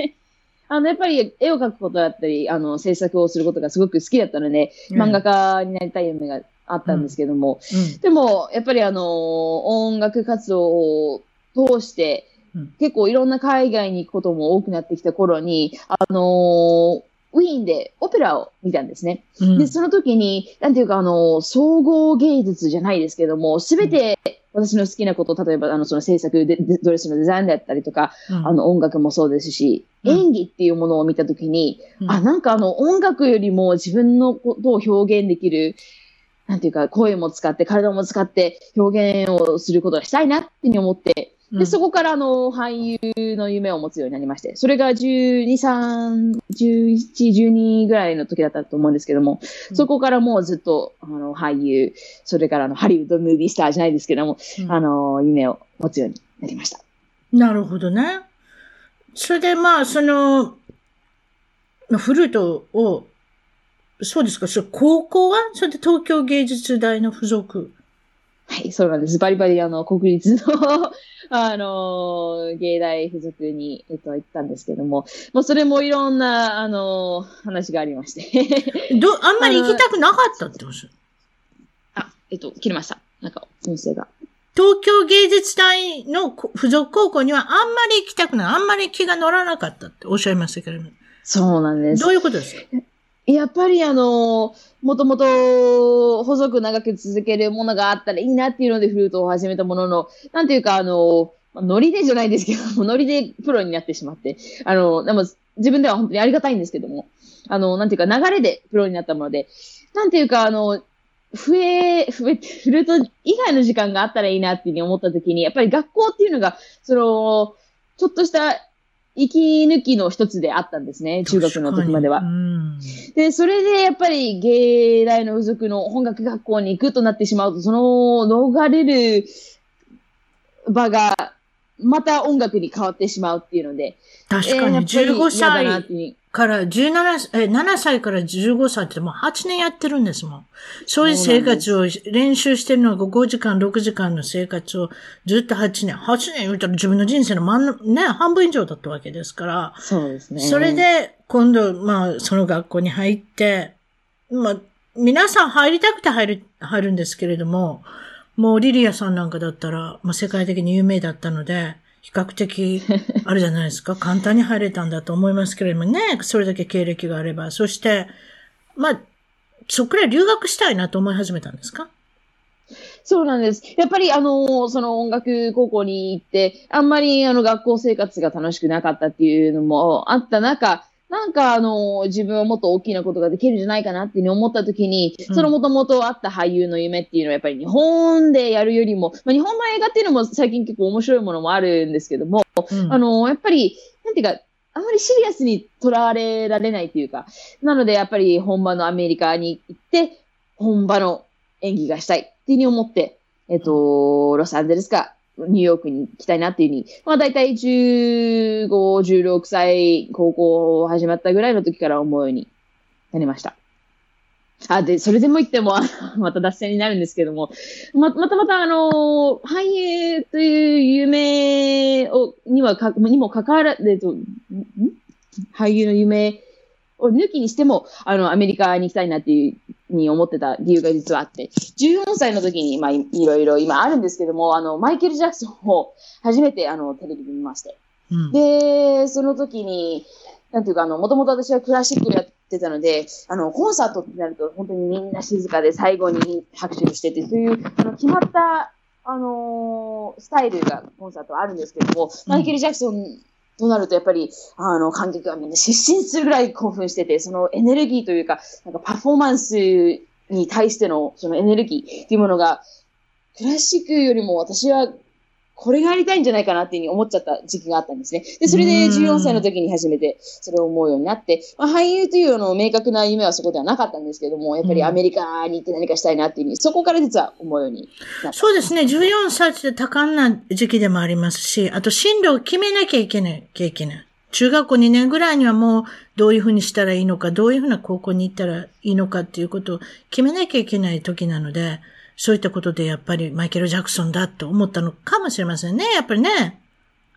<laughs> あの、やっぱり絵を描くことだったり、あの、制作をすることがすごく好きだったので、漫画家になりたい夢があったんですけども、うん。でも、やっぱりあの、音楽活動を通して、うん結構いろんな海外に行くことも多くなってきた頃に、あの、ウィーンでオペラを見たんですね。うん。で、その時に、なんていうか、あの、総合芸術じゃないですけども、すべて私の好きなこと、例えば、あの、その制作で、ドレスのデザインだったりとか、うんあの、音楽もそうですし、うん演技っていうものを見たときに、うんあ、なんかあの、音楽よりも自分のことを表現できる、なんていうか、声も使って、体も使って表現をすることがしたいなっていうふうに思って、うんで、そこからあの、俳優の夢を持つようになりまして、それが12、3、11、12ぐらいの時だったと思うんですけども、うんそこからもうずっと、あの、俳優、それからあの、ハリウッドムービースターじゃないですけども、うんあの、夢を持つようになりました。なるほどね。それでまあ、その、まあフルートを、そうですか、それ高校はそれで東京芸術大の付属。はい、そうなんです。バリバリ、あの、国立の、<laughs> あの、芸大附属に、えっと、行ったんですけども、もうそれもいろんな、あの、話がありまして。<laughs> ど、あんまり行きたくなかったってことあ、えっと、切れました。なんか、音声が。東京芸術大のこ付属高校にはあんまり行きたくない。あんまり気が乗らなかったっておっしゃいましたけれども。そうなんですど。ういうことですか？やっぱりあの、もともと細く長く続けるものがあったらいいなっていうのでフルートを始めたものの、なんていうかあの、ノリでじゃないですけど、ノリでプロになってしまって、あの、でも自分では本当にありがたいんですけども、あの、なんていうか流れでプロになったもので、なんていうかあの、増え、増え、フルート以外の時間があったらいいなっていうふうに思った時に、やっぱり学校っていうのが、その、ちょっとした息抜きの一つであったんですね、中学の時までは。で、それでやっぱり芸大の付属の音楽学校に行くとなってしまうと、その逃れる場がまた音楽に変わってしまうっていうので、確かにえーやっぱり15嫌だなっ歳から17、え、7歳から15歳ってもう8年やってるんですもん。そういう生活を練習してるのが5時間、6時間の生活をずっと8年。8年言うたら自分の人生の真ん中ね、半分以上だったわけですから。そうですね。それ、で、今度、まあ、その学校に入って、まあ、皆さん入りたくて入る、入るんですけれども、もうリリアさんなんかだったら、まあ、世界的に有名だったので、比較的、<laughs> あるじゃないですか。簡単に入れたんだと思いますけれどもね、それだけ経歴があれば。そして、まあ、そっくらい留学したいなと思い始めたんですか？そうなんです。やっぱりあの、その音楽高校に行って、あんまりあの学校生活が楽しくなかったっていうのもあった中、なんかあの、自分はもっと大きなことができるんじゃないかなって思った時に、うん。そのもともとあった俳優の夢っていうのはやっぱり日本でやるよりも、まあ、日本の映画っていうのも最近結構面白いものもあるんですけども、うん。あの、やっぱり、なんていうか、あまりシリアスにとらわれられないっていうか、なのでやっぱり本場のアメリカに行って、本場の演技がしたいっていうふうに思って、えっと、ロサンゼルスかニューヨークに行きたいなっていうふうに、まあ大体15、16歳、高校始まったぐらいの時から思うようになりました。あ、で、それでも言っても、<laughs> また脱線になるんですけども、ま、またまたあの俳優という夢を、にはか、にも関わらず、俳優の夢抜きにしても、あの、アメリカに行きたいなっていう、に思ってた理由が実はあって、14歳の時に、まあ、いいろいろ今あるんですけども、あの、マイケル・ジャクソンを <laughs> 初めて、あの、テレビで見まして。うん。で、その時に、なんていうか、あの、もともと私はクラシックをやってたので、あの、コンサートってなると、本当にみんな静かで最後に拍手をしてて、そういう、あの、決まった、あのースタイルがコンサートはあるんですけども、マイケル・ジャクソンとなると、やっぱり、あの、観客がみんな失神するぐらい興奮してて、そのエネルギーというか、なんかパフォーマンスに対しての、そのエネルギーっていうものが、クラシックよりも私はこれがやりたいんじゃないかなっていうふうに思っちゃった時期があったんですね。で、それでうん14歳の時に初めてそれを思うようになって、まあ、俳優というの明確な夢はそこではなかったんですけども、やっぱりアメリカに行って何かしたいなっていうふうに、そこから実は思うようになった。そうですね。14歳って多感な時期でもありますし、あと進路を決めなきゃいけない、きゃいけない。中学校2年ぐらいにはもうどういうふうにしたらいいのか、どういうふうな高校に行ったらいいのかっていうことを決めなきゃいけない時なので、そういったことでやっぱりマイケル・ジャクソンだと思ったのかもしれませんね。やっぱりね。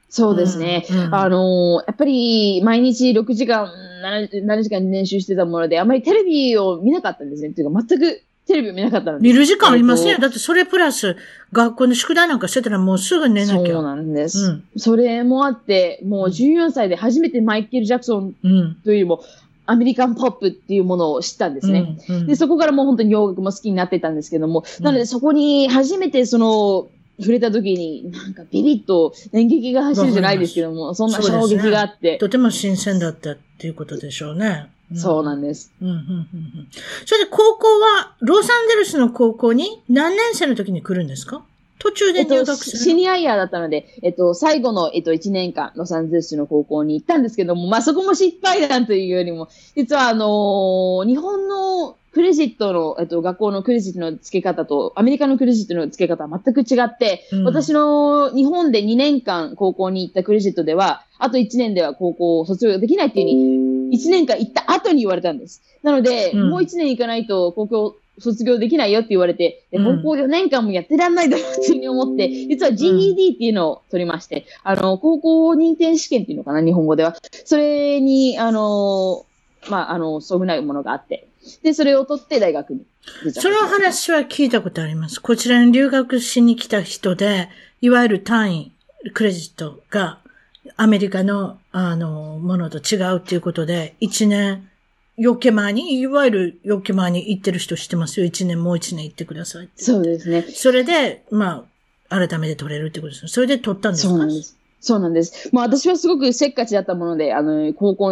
そうですね。うんうんあのーやっぱり毎日6時間、7, 7時間練習してたもので、あまりテレビを見なかったんですね。っていうか全くテレビを見なかったので。見る時間ありませんよ。えっとだってそれプラス学校の宿題なんかしてたらもうすぐ寝なきゃ。そうなんです。うんそれもあって、もう14歳で初めてマイケル・ジャクソンうん。というよりも、アメリカンポップっていうものを知ったんですね。うんうんで、そこからもう本当に洋楽も好きになってたんですけども、なのでそこに初めてその、触れた時に、なんかビビッと電撃が走るじゃないですけども、そんな衝撃があって。とても新鮮だったっていうことでしょうね。そうなんです。うん、うん、うん、うん。それで高校は、ロサンゼルスの高校に何年生の時に来るんですか？途中でえっと、入学する、シニアイヤーだったので、えっと、最後の、えっと、1年間、ロサンゼルスの高校に行ったんですけども、まあ、そこも失敗談というよりも、実は、あのー日本のクレジットの、えっと、学校のクレジットの付け方と、アメリカのクレジットの付け方は全く違って、うん。私の日本で2年間高校に行ったクレジットでは、あと1年では高校を卒業できないっていうふうに、1年間行った後に言われたんです。なので、うん。もう1年行かないと高校卒業できないよって言われて、高校4年間もやってらんないだろうっていうふうに思って、実は GED っていうのを取りまして、あの、高校認定試験っていうのかな、日本語では。それに、あの、まあ、あの、そういうものがあって、で、それを取って大学に。その話は聞いたことあります。こちらに留学しに来た人で、いわゆる単位、クレジットがアメリカの、あの、ものと違うっていうことで、一年、余計前に、いわゆる余計前に行ってる人知ってますよ。一年、もう一年行ってください。そうですね。それで、まあ、改めて取れるってことです。それで取ったんですか？そうなんです。そうなんです。もう私はすごくせっかちだったもので、あの、高校、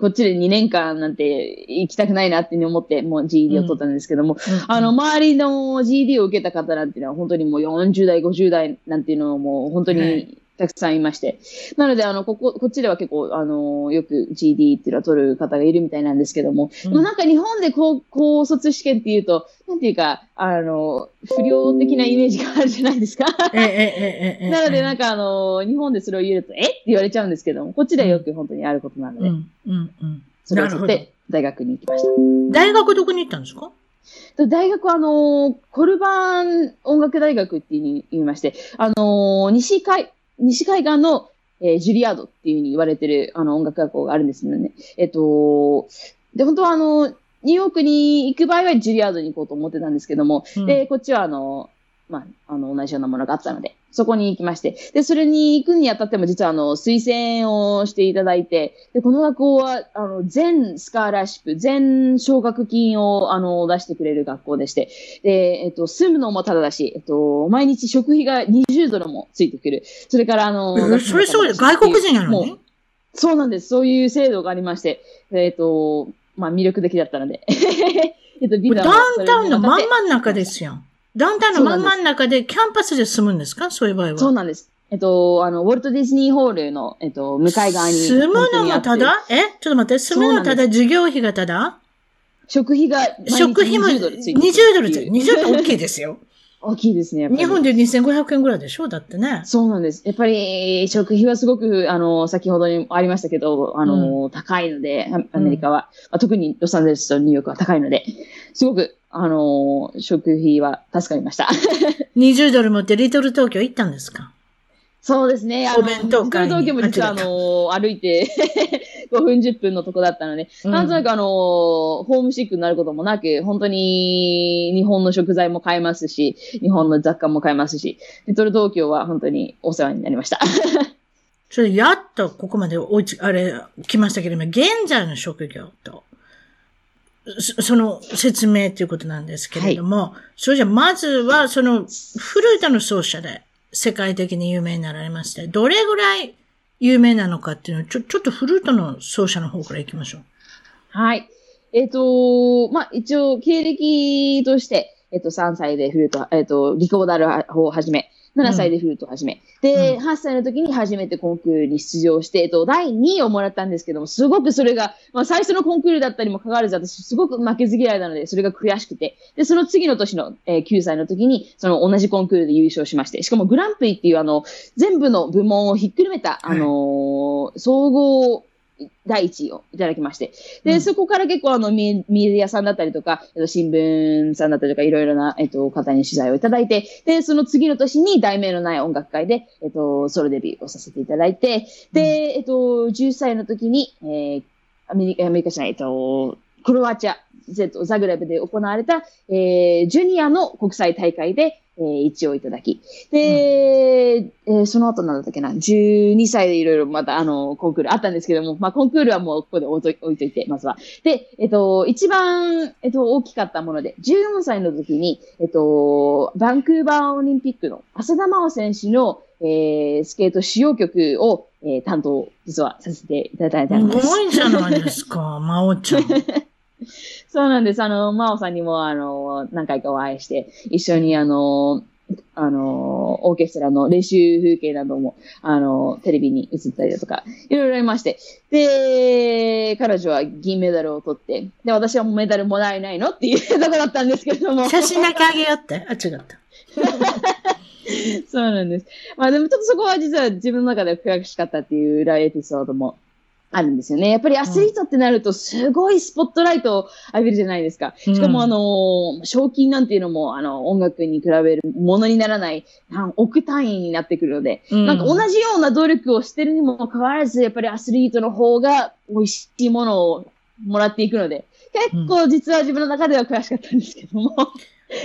こっちで2年間なんて行きたくないなって思って、もう GED を取ったんですけども、うんあの、周りの GED を受けた方なんていうのは本当にもう40代、50代なんていうのも本当はいにたくさんいまして。なので、あの、ここ、こっちでは結構、あの、よく GED っていうのは取る方がいるみたいなんですけども、うんでもなんか日本で高高卒試験っていうと、なんていうか、あの、不良的なイメージがあるじゃないですか。なので、なんかあの、日本でそれを言うと、え？って言われちゃうんですけども、こっちではよく本当にあることなので、うん、うん、うん。それを取って大学に行きました。大学どこに行ったんですか？で大学はあの、コルバン音楽大学っていうに言いまして、あの、西海、西海岸の、えージュリアードっていうふうに言われてるあの音楽学校があるんですよね。えっと、で、本当はあの、ニューヨークに行く場合はジュリアードに行こうと思ってたんですけども、うんで、こっちはあの、まあ、あの、同じようなものがあったので、そこに行きまして、で、それに行くにあたっても実はあの、推薦をしていただいて、で、この学校は、あの、全スカーラーシップ、全奨学金を、あの、出してくれる学校でして、で、えっと、住むのもただだし、えっと、毎日食費が20ドルもついてくる。それから、あの、えそれそうで、外国人やのに？もうそうなんです。そういう制度がありまして、えっと、まあ、魅力的だったので。<laughs> えっと、ビザダもウンタウンの真ん真ん中ですよ。ダウンタウンの真ん真ん中でキャンパスで住むんですか？そういう場合は。そうなんです。えっと、あの、ウォルト・ディズニーホールの、えっと、向かい側に。住むのもただ？え？ちょっと待って、住むのただ、授業費がただ？食費が食費も20ドルついてくる。20ドルって、20ドル大きいですよ。大きいですね、やっぱり。日本で2500円ぐらいでしょ？だってね。そうなんです。やっぱり、食費はすごく、あの、先ほどにもありましたけど、あの、高いので、アアメリカは、まあ特にロサンゼルスとニューヨークは高いので、すごく、あの、食費は助かりました。20ドル持ってリトル東京行ったんですか？そうですね。あの、お弁当会に東京も実は、あの、歩いて5分10分のとこだったので、うん。なんとなくあの、ホームシックになることもなく、本当に日本の食材も買えますし、日本の雑貨も買えますし、リトル東京は本当にお世話になりました。<laughs> それやっとここまで追いつ、あれ、来ましたけれども、現在の職業と、そその説明ということなんですけれども、それじゃまずはそのフルートの奏者で世界的に有名になられまして、どれぐらい有名なのかっていうのを、ちょ、ちょっとフルートの奏者の方から行きましょう。はい。えっ、と、まあ、一応、経歴として、えっ、と、3歳でフルート、えっ、と、リコーダルを始め、7歳でフルートを始め、で、う8歳の時に初めてコンクールに出場して、えっと、第2位をもらったんですけども、すごくそれが、まあ、最初のコンクールだったにもかかわらず、私、すごく負けず嫌いなので、それが悔しくて、で、その次の年の、えー9歳の時に、その同じコンクールで優勝しまして、しかもグランプリっていうあの、全部の部門をひっくるめた、あのー総合第一位をいただきまして、で、うんそこから結構あの、ミミディアさんだったりとか、えっと、新聞さんだったりとか、いろいろな、えっと、方に取材をいただいて、で、その次の年に題名のない音楽会で、えっと、ソロデビューをさせていただいて、で、えっと、10歳の時に、えー、アメリカ、アメリカじゃない、えっと、クロアチア、えっと、ザグレブで行われた、えー、ジュニアの国際大会で、えー、一応いただき。で、うん、えー、その後なんだったっけな、12歳でいろいろまたあの、コンクールあったんですけども、まあ、コンクールはもうここで置いといて、まずは。で、えっと、一番、えっと、大きかったもので、14歳の時に、えっと、バンクーバーオリンピックの浅田真央選手の、えー、スケート使用曲を、えー、担当、実はさせていただいたんです。すごいじゃないですか、真央ちゃん。<laughs> <laughs> そうなんです。あの、真央さんにも、あの、何回かお会いして、一緒に、あの、あの、オーケストラの練習風景なども、あの、テレビに映ったりだとか、いろいろありまして。で、彼女は銀メダルを取って、で、私はもうメダルもらえないのっていう <laughs> とこだったんですけれども。写真だけあげようって？あ、違った。<laughs> そうなんです。まあでもちょっとそこは実は自分の中で悔しかったっていう裏エピソードもあるんですよね。やっぱりアスリートってなると、すごいスポットライトを浴びるじゃないですか。しかも、あの、賞金なんていうのも、あの、音楽に比べるものにならない、億単位になってくるので、うん、なんか同じような努力をしてるにもかかわらず、やっぱりアスリートの方が美味しいものをもらっていくので、結構実は自分の中では悔しかったんですけども。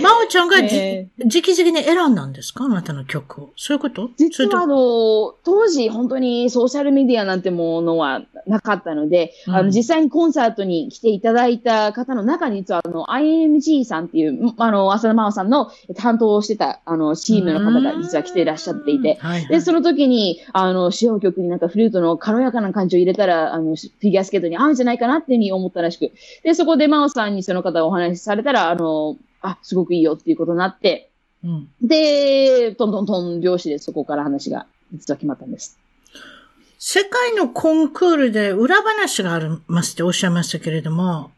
まおちゃんがじ、え。ー、直々に選んだんですか？あなたの曲を。そういうこと？実はあの、当時本当にソーシャルメディアなんてものはなかったので、うん、あの、実際にコンサートに来ていただいた方の中に実はあの、IMG さんっていう、あの、浅田真央さんの担当をしてた、あの、チームの方が実は来ていらっしゃっていて、はいはい、で、その時に、あの、使用曲になんかフルートの軽やかな感じを入れたら、あの、フィギュアスケートに合うんじゃないかなっていうふうに思ったらしく、で、そこで真央さんにその方お話しされたら、あの、あ、すごくいいよっていうことになって、うん、で、トントントン拍子でそこから話が実は決まったんです。世界のコンクールで裏話がありますっておっしゃいましたけれども、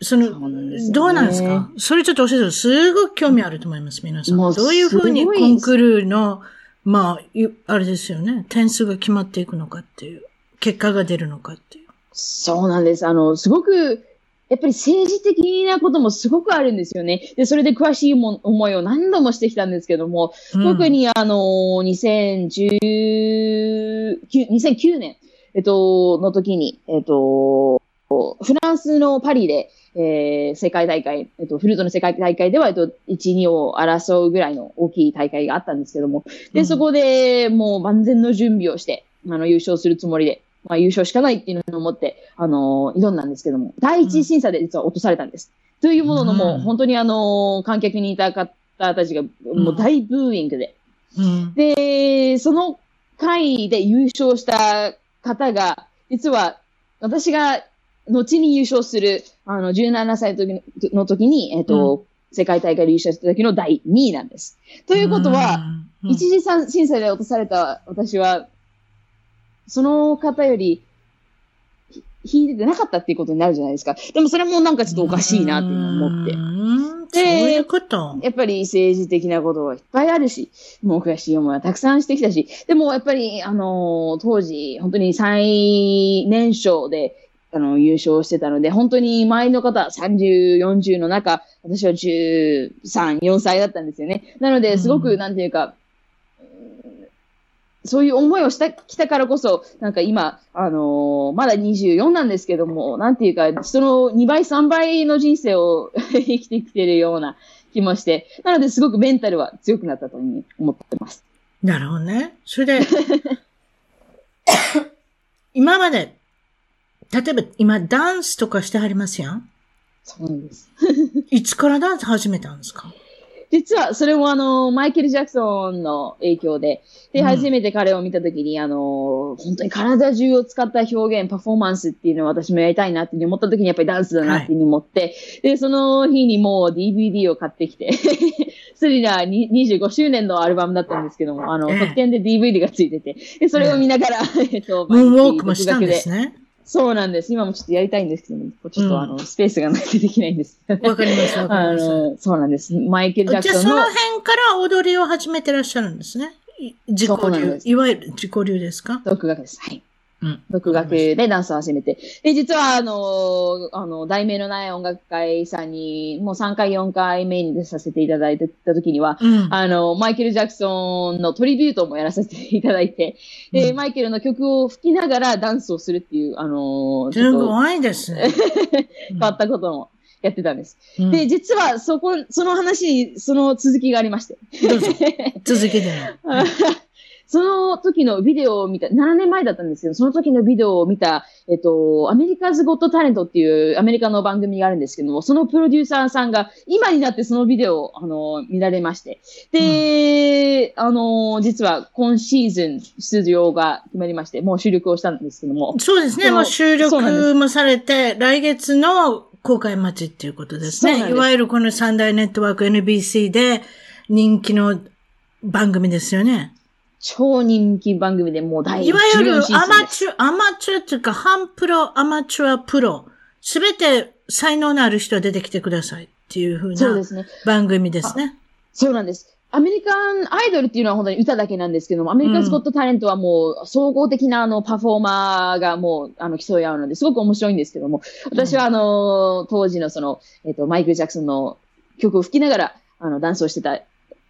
その、そね、どうなんですか？それちょっと教えてすごく興味あると思います、皆さん。どういうふうにコンクールの、まあ、あれですよね、点数が決まっていくのかっていう、結果が出るのかっていう。そうなんです。あの、すごく、やっぱり政治的なこともすごくあるんですよね。で、それで詳しいも思いを何度もしてきたんですけども、うん、特にあの、2010 2009年、えっと、の時に、えっと、フランスのパリで、えー、世界大会、えっと、フルートの世界大会では、えっと、1、2を争うぐらいの大きい大会があったんですけども、で、うん、そこでもう万全の準備をして、あの、優勝するつもりで、まあ、優勝しかないっていうのを思って、あのー、挑んだんですけども、第一審査で実は落とされたんです。うん、というものの、もう本当にあのー、観客にいた方たちが、もう大ブーイングで。うん、で、その回で優勝した方が、実は私が後に優勝する、あの、17歳の時の時に、えっ、ー、と、うん、世界大会で優勝した時の第2位なんです。ということは、一次審査で落とされた私は、その方より、引いてなかったっていうことになるじゃないですか。でもそれもなんかちょっとおかしいなって思って。で、そういうことやっぱり政治的なことはいっぱいあるし、もう悔しい思いはたくさんしてきたし、でもやっぱり、あのー、当時、本当に最年少で、あの、優勝してたので、本当に周りの方、30、40の中、私は13、4歳だったんですよね。なので、すごく、なんていうか、そういう思いをした、きたからこそ、なんか今、あのー、まだ24なんですけども、なんていうか、その2倍、3倍の人生を <laughs> 生きてきてるような気もして、なのですごくメンタルは強くなったと思ってます。なるほどね。それで、<laughs> 今まで、例えば今ダンスとかしてはりますやん？そうなんです。<laughs> いつからダンス始めたんですか？実は、それもあの、マイケル・ジャクソンの影響で、で、初めて彼を見たときに、あの、本当に体中を使った表現、パフォーマンスっていうのを私もやりたいなって思ったときに、やっぱりダンスだなって思って、はい、で、その日にもう DVD を買ってきてスリラー25周年のアルバムだったんですけども、あの、特典で DVD がついてて、で、それを見ながら、えっと、ウォークもしたんですね。そうなんです。今もちょっとやりたいんですけども、ちょっとあの、スペースがなくてできないんです。わかります、わかります。あの、そうなんです。マイケル・ジャクソンの。じゃあその辺から踊りを始めてらっしゃるんですね。自己流。いわゆる自己流ですか？独学です。はい。うん、独学でダンスを始めて。で、実は、あの、あの、題名のない音楽会さんに、もう3回、4回目に出させていただいた時には、うん、あの、マイケル・ジャクソンのトリビュートもやらせていただいて、で、うん、マイケルの曲を吹きながらダンスをするっていう、あの、すごいですね。<laughs> 変わったこともやってたんです。うんで、実はそこ、その話にその続きがありまして。どうぞ続けての。<laughs> その時のビデオを見た、7年前だったんですけど、その時のビデオを見た、えっと、アメリカズ・ゴット・タレントっていうアメリカの番組があるんですけども、そのプロデューサーさんが今になってそのビデオを、あの、見られまして。で、あの、実は今シーズン出場が決まりまして、もう収録をしたんですけども。そうですね。もう収録もされて、来月の公開待ちっていうことですね。すいわゆるこの三大ネットワーク NBC で人気の番組ですよね。超人気番組でもう第いわゆる14シーズンアマチュア、アマチュアっていうか、半プロ、アマチュア、プロ、すべて才能のある人は出てきてくださいっていう風なそうですね。番組ですね。そうなんです。アメリカンアイドルっていうのは本当に歌だけなんですけども、アメリカンスコットタレントはもう総合的なあのパフォーマーがもうあの競い合うのですごく面白いんですけども、私はあの、当時のその、えっ、と、マイクル・ジャクソンの曲を吹きながらあのダンスをしてた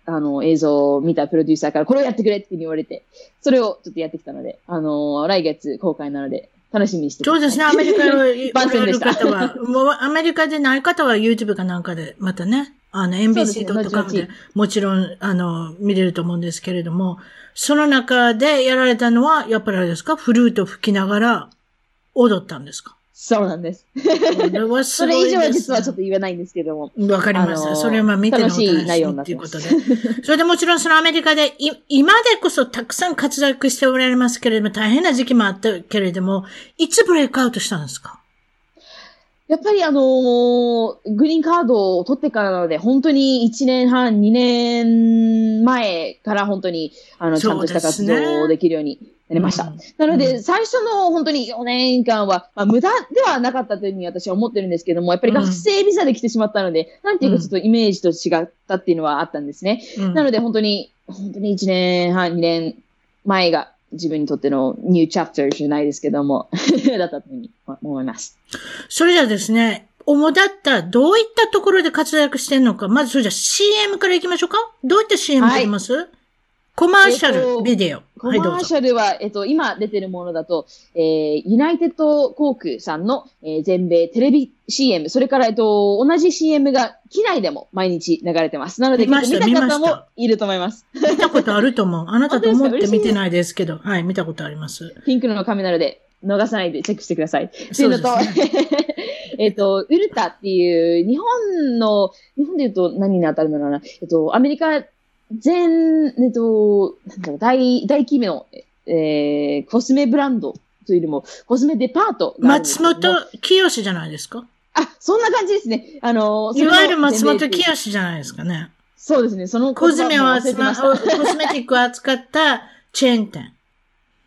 あの映像を見たプロデューサーからこれをやってくれって言われて、それをちょっとやってきたので、あの、来月公開なので楽しみにしてくださいそうですね、アメリカに <laughs> 番おられる宣でした方は、もうアメリカでない方は YouTube かなんかで、またね、あの、NBC.com でもちろん、あの、見れると思うんですけれども、その中でやられたのは、やっぱりあれですか？フルート吹きながら踊ったんですか？そうなんです。そ。れ以上は実はちょっと言えないんですけども。わかりました。あのーそれは見てのお楽しみということで。それでもちろんそのアメリカで、い今でこそたくさん活躍しておられますけれども、大変な時期もあったけれども、いつブレイクアウトしたんですか？やっぱりあのーグリーンカードを取ってからなので、本当に1年半、2年前から本当に、あの、ちゃんとした活動をできるようになりました。うん。なので、うん。最初の本当に4年間は、まあ、無駄ではなかったというふうに私は思ってるんですけども、やっぱり学生ビザで来てしまったので、なんていうかちょっとイメージと違ったっていうのはあったんですね。うん。なので本当に、本当に1年半、2年前が自分にとってのニューチャプターじゃないですけども、<laughs> だったというふうに思います。それじゃあですね、主だった、どういったところで活躍してんのか、まずそれじゃあ CM から行きましょうか。どういった CM はい。出ます、コマーシャル、えっとビデオ。コ。マーシャルは、えっと、今出てるものだと、えー、ユナイテッド航空さんの、えー全米テレビ CM、それから、えっと、同じ CM が機内でも毎日流れてます。なので、見見た方もいると思います。見たことあると思う。<laughs> あなたと思って見てないですけど、はい、見たことあります。ピンクのカメラで逃さないでチェックしてください。っていそううのですね。<laughs> と、<laughs> えっと、ウルタっていう、日本の、日本で言うと何に当たるんだろうな、えっと、アメリカ全、えっと、なんだろう、大、大規模の、えー、コスメブランドというよりも、コスメデパート松本清じゃないですか？あ、そんな感じですね。あの、いわゆる松本清じゃないですかね。そうですね。そのコスメを扱う、てました。コスメティックを扱ったチェーン店。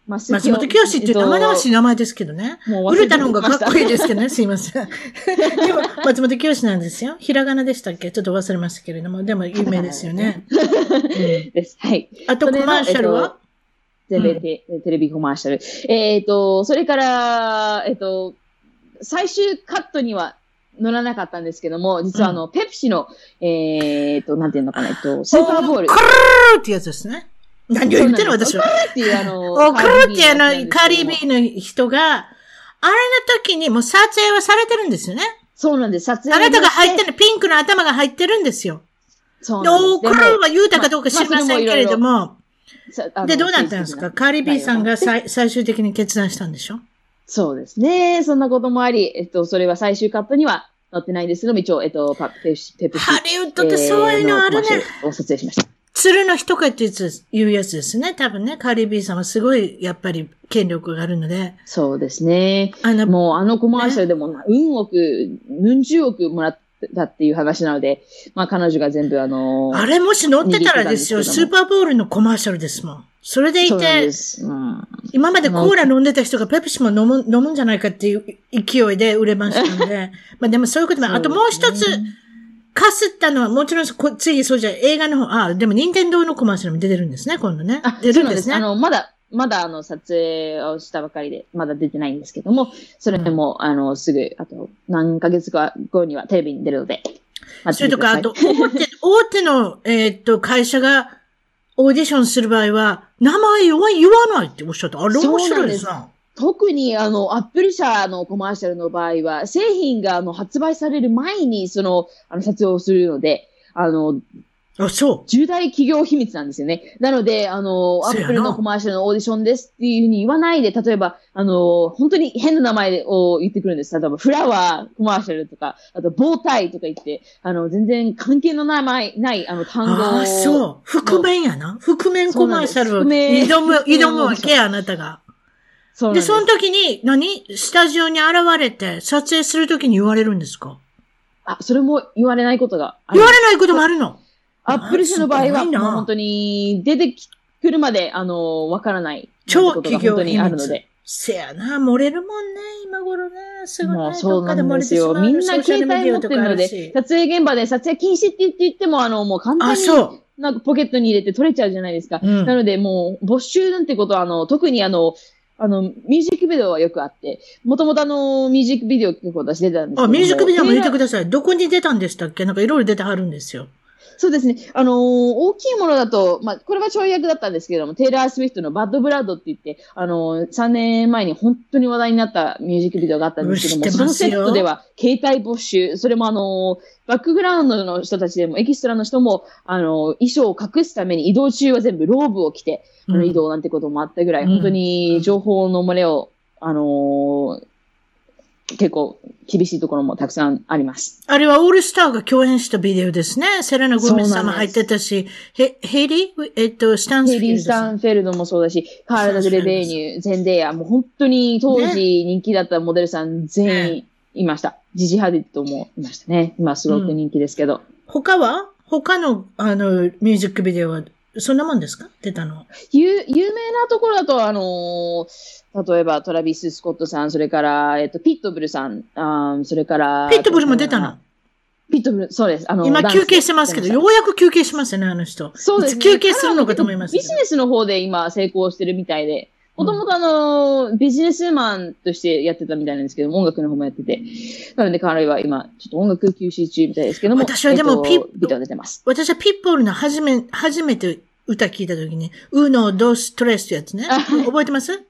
松本清っていう生々しい名前ですけどね。もう忘ウルタれてましたの方がかっこいいですけどね、すいません。でも、松本清なんですよ。ひらがなでしたっけちょっと忘れましたけれども、でも有名ですよね。です。はい。あとコマーシャルは、全米テ,、テレビコマーシャル。えっ、と、それから、えっ、と、最終カットには乗らなかったんですけども、実はあの、ペプシの、えっ、と、なんていうのかな、えっと、スーパーボール。クルーってやつですね。何を言ってるの？私は。っていうあの、<laughs> お、クルーってあの、カリービーの人が、あれの時にもう撮影はされてるんですよね。そうなんです。撮影あなたが入ってる。る、ピンクの頭が入ってるんですよ。で、そうなんです。お、クルーは言うたかどうか知りませんけれども、で、どうなったんですか？カーリー・ビーさんが最最終的に決断したんでしょ？そうですね。そんなこともあり、えっと、それは最終カットには載ってないんですけども、一応、えっと、パペプシ、ペプシ。ハリウッドってそういうのあるね。を撮影しました。鶴の一声っていうやつですね。多分ね、カーリー・ビーさんはすごい、やっぱり権力があるので、そうですね。あの、もうあのコマーシャルでも、うん億、うん十億もらったっていう話なので、まあ彼女が全部あのあれもし乗ってたらですよ、スーパーボールのコマーシャルですもん。それでいて。うん。今までコーラ飲んでた人がペプシも飲む、飲むんじゃないかっていう勢いで売れましたので、<laughs> まあでもそういうことも、あともう一つ、かすったのは、もちろんこ、次、そうじゃ、映画の方、あ、でも、任天堂のコマーシャルも出てるんですね、今度ね。あ、出そうなんですね。あの、まだ、まだあの、撮影をしたばかりで、まだ出てないんですけども、それも、あの、すぐ、あと、何ヶ月か後にはテレビに出るので、待それとか、あと、大手、<laughs> 大手の、えーっと、会社が、オーディションする場合は、名前言わ言わないっておっしゃった。あれ面白いですな。特にあの、アップル社のコマーシャルの場合は、製品があの発売される前にその、あの、撮影をするので、あの、あ、そう。重大企業秘密なんですよね。なので、あの、アップルのコマーシャルのオーディションですっていうふうに言わないで、例えば、あの、本当に変な名前を言ってくるんです。例えば、フラワーコマーシャルとか、あと、包帯とか言って、あの、全然関係の名前、ない、あの、単語を。ああ、そう。覆面やな。覆面コマーシャルを挑む、挑むわけ、あなたが。で、そです。その時に、何？スタジオに現れて、撮影する時に言われるんですか？あ、それも言われないことがあります言われないこともあるの？アップル社の場合は、もう本当に出てくるまで、あの、わからない。超企業本当にあるので。せやな、漏れるもんね、今頃ね。すごいね。そうなんですよ。どっか漏れてしまうみんな携帯持ってるので撮影現場で撮影禁止って言って言っても、あの、もう簡単あ、に、そう。なんかポケットに入れて取れちゃうじゃないですか。うんなので、もう、没収なんてことは、あの、特にあの、あの、ミュージックビデオはよくあって、もともとあの、ミュージックビデオ結構私出てたんですけどあ、ミュージックビデオも入れてください。どこに出たんでしたっけ？なんかいろいろ出てはるんですよ。そうですね。あのー大きいものだと、まあ、これはちょい役だったんですけれども、テイラー・スウィフトのバッド・ブラッドって言って、あのー3年前に本当に話題になったミュージックビデオがあったんですけども、そのセットでは、携帯没収、それもあのーバックグラウンドの人たちでも、エキストラの人も、あのー衣装を隠すために移動中は全部ローブを着て、あのうん。移動なんてこともあったぐらい、うん本当に情報の漏れを、あのー結構厳しいところもたくさんあります。あれはオールスターが共演したビデオですね。セレナ・ゴメスさんも入ってたし、ヘヘイリーえっと、スタンスヘイリー・フィールドさん。スタンフェルドもそうだし、カーラ・グレベーニュ、ゼンデイヤ、もう本当に当時人気だったモデルさん全員いました。ジジ・ハディットもいましたね。今すごく人気ですけど。他は？他の、あの、ミュージックビデオは、そんなもんですか？出たのは。有有名なところだと、あのー例えばトラビス・スコットさん、それから、えっと、ピットブルさん、あーそれから、ピットブルも出たの？ピットブル、そうです。あの今休憩してますけど、出ようやく休憩しますよね、あの人。そうですね。休憩するのかと思いますビジ。ネスの方で今成功してるみたいで、もともとあの、ビジネスマンとしてやってたみたいなんですけども、音楽の方もやってて。なので彼は今、ちょっと音楽休止中みたいですけども、私はでもえっとピッビデオ出てます。私はピットブルの初め、初めて歌聞いた時に、 Uno dos tres ってやつね。覚えてます？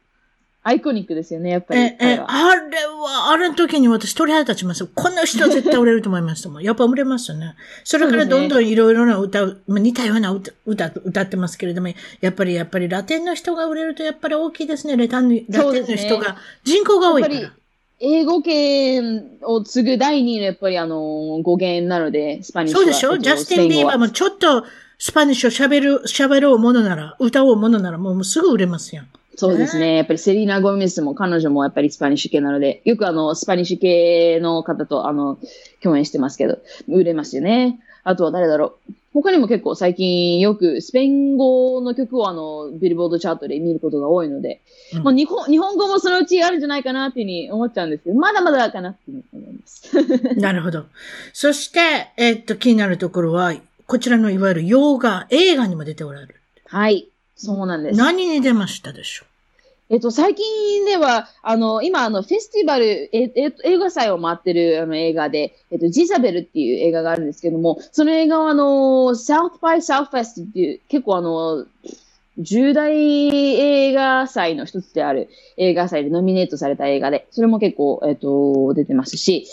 アイコニックですよね、やっぱり。え、え、あれは、あれの時に私鳥肌立ちますよ。この人絶対売れると思いましたもん。<laughs> やっぱ売れますよね。それからどんどんいろいろな歌う、まあ似たような歌、歌、歌ってますけれども、やっぱり、やっぱりラテンの人が売れるとやっぱり大きいですね。ラテンのラテンの人が。人口が多いから。英語圏を継ぐ第二のやっぱりあの、語源なので、スパニッシュは。そうでしょ？えっとジャスティン・ビーバーもちょっとスパニッシュを喋る、喋ろうものなら、歌おうものならもうすぐ売れますよ。そうですね。やっぱりセリーナ・ゴメスも彼女もやっぱりスパニッシュ系なので、よくあの、スパニッシュ系の方とあの、共演してますけど、売れますよね。あとは誰だろう。他にも結構最近よくスペイン語の曲をあの、ビルボードチャートで見ることが多いので、うんもう日本日本語もそのうちあるんじゃないかなっていうふうに思っちゃうんですけど、まだまだかなって思います。<laughs> なるほど。そして、えっと、気になるところは、こちらのいわゆる洋画、映画にも出ておられる。はい。そうなんです。何に出ましたでしょえっと、最近では、あの、今、あの、フェスティバル、え、え映画祭を回ってる、あの、映画で、えっと、ジザベルっていう映画があるんですけども、その映画は、あの、South by Southwest っていう、結構あの、重大映画祭の一つである映画祭でノミネートされた映画で、それも結構、えっと、出てますし、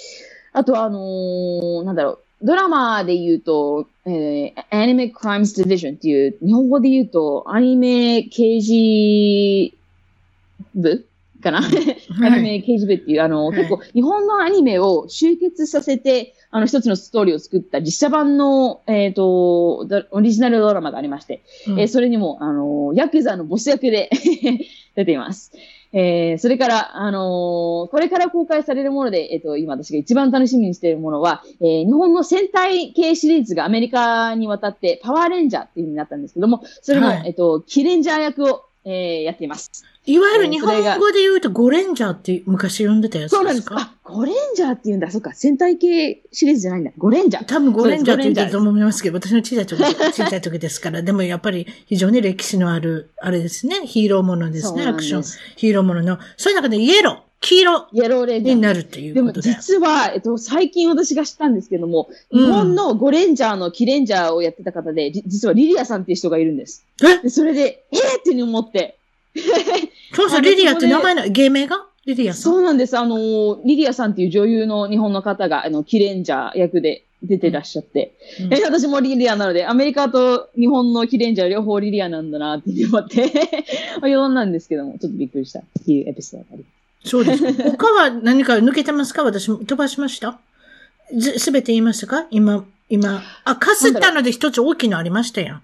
あとは、あのーなんだろう、ドラマで言うと、えー、Anime Crimes Division っていう、日本語で言うと、アニメ刑事部かな、<laughs> アニメ刑事部っていう、あの、はい。結構、日本のアニメを集結させて、あの、一つのストーリーを作った実写版の、えっ、と、ドオリジナルドラマがありまして、うん。えーそれにも、あの、ヤクザのボス役で <laughs> 出ています。えーそれから、あのーこれから公開されるもので、えっ、と、今私が一番楽しみにしているものは、えー日本の戦隊系シリーズがアメリカに渡って、パワーレンジャーっていう風になったんですけども、それも、はい。えっ、と、キレンジャー役を、えーやっています。いわゆる日本語で言うとゴレンジャーって昔呼んでたやつそうなんです。す。でかあ、ゴレンジャーって言うんだ。そっか、戦隊系シリーズじゃないんだ。ゴレンジャー。多分ゴレンジャーって言ってると思いますけど、私の小さい時、<laughs> 小さい時ですから、でもやっぱり非常に歴史のある、あれですね、ヒーローものですね、す。アクション、ヒーローものの、そういう中でイエロー、黄色イエローレンジャー。になるっていうでもことで。実は、えっと、最近私が知ったんですけども、うん日本のゴレンジャーのキレンジャーをやってた方で、じ実はリリアさんっていう人がいるんです。え？でそれで、えー？って思って、そうそう、リリアって名前な、芸名が？リリアさん？そうなんです。あの、リリアさんっていう女優の日本の方が、あの、キレンジャー役で出てらっしゃって、うんえ私もリリアなので、アメリカと日本のキレンジャー両方リリアなんだなって思って、<laughs> 余談なんですけども、ちょっとびっくりしたっていうエピソードがありそうですか。<laughs> 他は何か抜けてますか？私飛ばしました？ずすべて言いましたか？今、今。あ、かすったので一つ大きいのありましたよ。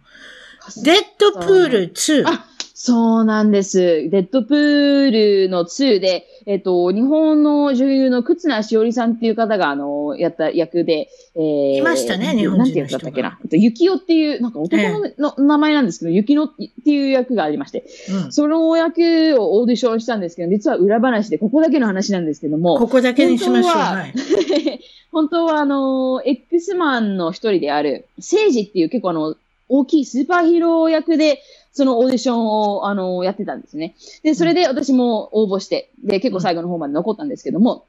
デッドプール2。あそうなんです。デッドプールの2で、えっと、日本の女優の忽那しおりさんっていう方が、あの、やった役で、えー、いましたね日本人の人がなんていう役だったっけな？えっと、ゆきおっていう、なんか男の,、の名前なんですけど、ゆきのっていう役がありまして、うんその役をオーディションしたんですけど、実は裏話で、ここだけの話なんですけども、ここだけにしましょう。本当ははい。<laughs> 本当はあの、X マンの一人である、セイジっていう結構あの、大きいスーパーヒーロー役で、そのオーディションを、あの、やってたんですね。で、それで私も応募して、で、結構最後の方まで残ったんですけども、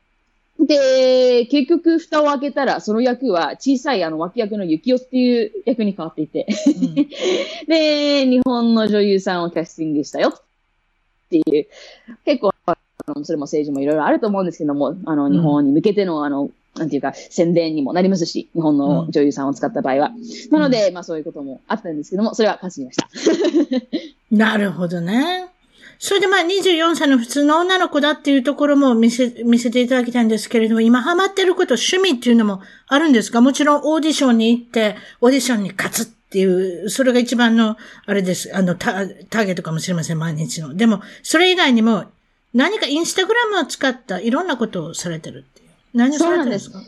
で、結局蓋を開けたら、その役は小さいあの脇役のユキオっていう役に変わっていて、うん。<laughs> で、日本の女優さんをキャスティングしたよ。っていう、結構、あのそれも政治もいろいろあると思うんですけども、あの、うん日本に向けての、あの、なんていうか、宣伝にもなりますし、日本の女優さんを使った場合は。なので、まあそういうこともあったんですけども、それは勝ちました。<laughs> なるほどね。それでまあ24歳の普通の女の子だっていうところも見せ、見せていただきたいんですけれども、今ハマってること、趣味っていうのもあるんですか？もちろんオーディションに行って、オーディションに勝つっていう、それが一番の、あれです。あの、タターゲットかもしれません、毎日の。でも、それ以外にも、何かインスタグラムを使ったいろんなことをされてる。何をされてるんですか？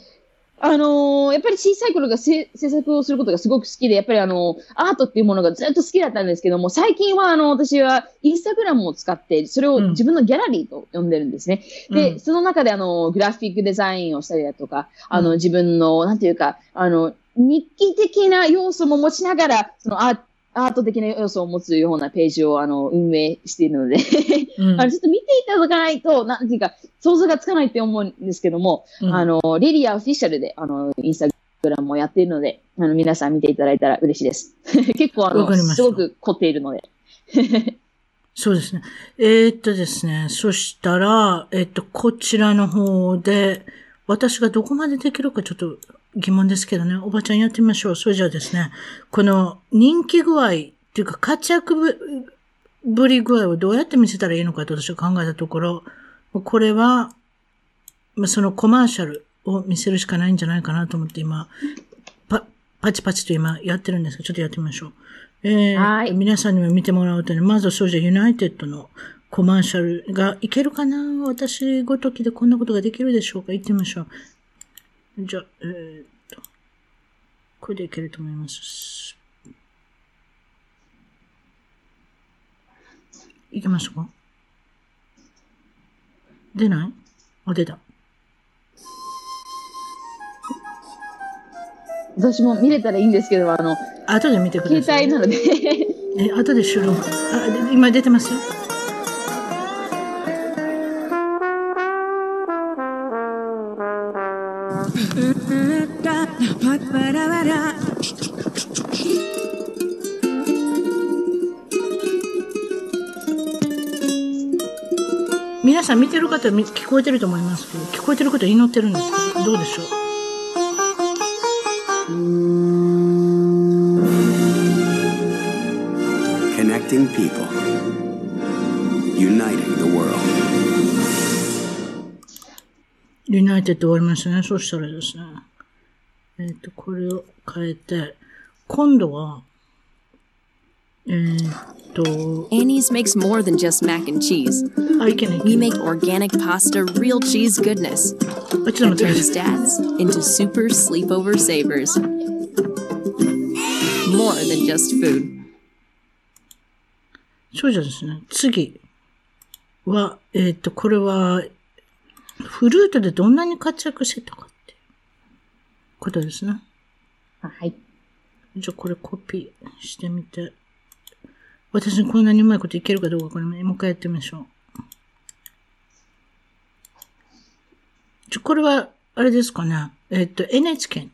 あのーやっぱり小さい頃がせ制作をすることがすごく好きで、やっぱりあのアートっていうものがずっと好きだったんですけども、最近はあの、私はインスタグラムを使って、それを自分のギャラリーと呼んでるんですね。で、うん。その中であの、グラフィックデザインをしたりだとか、あの、うん自分の、なんていうか、あの、日記的な要素も持ちながら、そのアーアート的な要素を持つようなページをあの運営しているので、うんあのちょっと見ていただかないと、なんていうか、想像がつかないって思うんですけども、うんあの、リリアオフィシャルで、あの、インスタグラムもやっているので、あの、皆さん見ていただいたら嬉しいです。<laughs> 結構あの、すごく凝っているので。<laughs> そうですね。えーっとですね。そしたら、えーっと、こちらの方で、私がどこまでできるかちょっと疑問ですけどね。おばちゃんやってみましょう。それじゃあですね、この人気具合っていうか活躍ぶぶり具合をどうやって見せたらいいのかと私は考えたところ、これは、まあ、そのコマーシャルを見せるしかないんじゃないかなと思って今、パ、パチパチと今やってるんですけど、ちょっとやってみましょう。えーはい皆さんにも見てもらうとね、まずはそうじゃユナイテッドのコマーシャルがいけるかな？私ごときでこんなことができるでしょうか？行ってみましょう。じゃあ、えーっと、これでいけると思います。いけましたか出ない？あ、出た。私も見れたらいいんですけど、あの、後で見てください。携帯なので、<laughs> え、後で収録。あ、で今出てますよ。方み聞こえてると思いますけど、聞こえてること祈ってるんですけど、どうでしょう？Connecting people. Uniting the world. ユナイテッド終わりましたね。そしたらですね。えっ、と、これを変えて、今度は、えっ、と、 Annie's makes more than just mac and cheese. あ、いけない。 We make organic pasta, real cheese goodness. あ、ちょっと待ってくだ Turns さい。 dads into super sleepover savers. More than just food. そうじゃですね。次は、えっ、と、これは、フルートでどんなに活躍してたかっていうことですね。はい。じゃあこれコピーしてみて。 私にこんなにうまいこといけるかどうかこれもう一回やってみましょう。ちょこれは、あれですかね。えっ、と、NHK。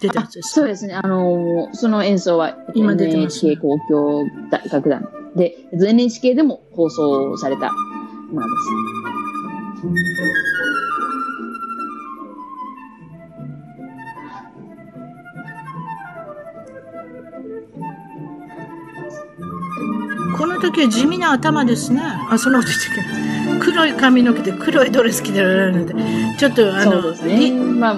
出たやつですかそうですね。あのーその演奏は今出てますね NHK 交響楽団で、えっと NHK でも放送されたものです。時は地味な頭ですね。あ、そんなこと言ってけない黒い髪の毛で黒いドレス着てられるので、ちょっとあの、ね。リま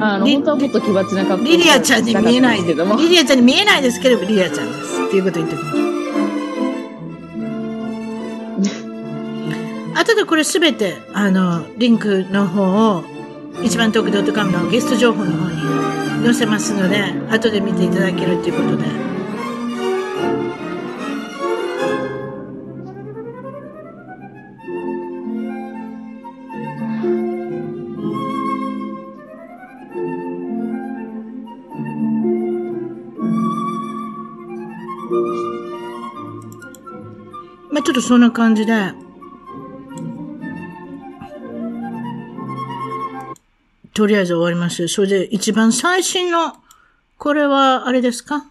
あ、あの、リ本当はもっと奇抜な格好リリアちゃんに見えないけども。リリアちゃんに見えないですけど、リリアちゃんです。っていう。こと言っておきます。後でこれすべて、あの、リンクの方を、一番トークドットカムのゲスト情報の方に載せますので、後で見ていただけるという。ことで。とそんな感じで、とりあえず終わります。それで一番最新の、これはあれですか？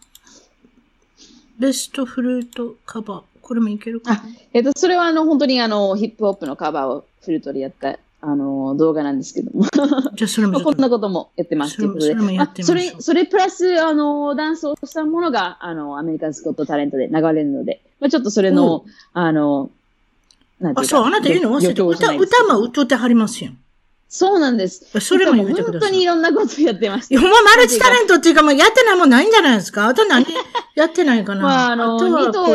ベストフルートカバー。これもいけるかあ、えっと、それはあの、本当にあの、ヒップホップのカバーをフルートでやった、あの、動画なんですけども。<laughs> じゃあそれも <laughs> こんなこともやってます。それもそれもやってみましょう。あそれ、それプラス、あの、ダンスをしたものが、あの、アメリカンスコットタレントで流れるので、まあ、ちょっとそれの、あの、なんてあ、いうかそう、あなた言うの？忘れて、歌、歌も歌ってはりますよ。そうなんです。それも言ってください本当にいろんなことやってました。ほんまマルチタレントっていうか、もうやってないもんないんじゃないですか <laughs> あと何？やってないかなまあ、あの、とは二頭を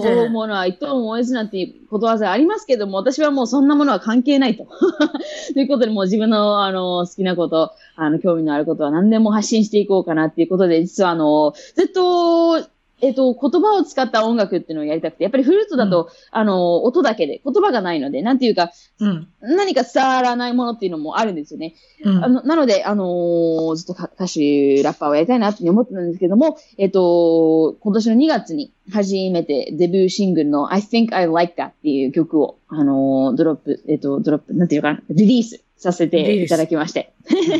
で追うものは一頭も追えずなんていうことわざありますけども、私はもうそんなものは関係ないと。<laughs> ということで、もう自分の、あの、好きなこと、あの、興味のあることは何でも発信していこうかなっていうことで、実はあの、ずっと、えっと、言葉を使った音楽っていうのをやりたくて、やっぱりフルートだと、あの、音だけで、言葉がないので、なんていうか、うん。何か伝わらないものっていうのもあるんですよね。うん。あのなので、あのーずっとか歌手、ラッパーをやりたいなって思ってたんですけども、えっと、今年の2月に初めてデビューシングルの I Think I Like That っていう曲を、あのードロップ、えっと、ドロップ、なんていうかな、リリースさせていただきまして。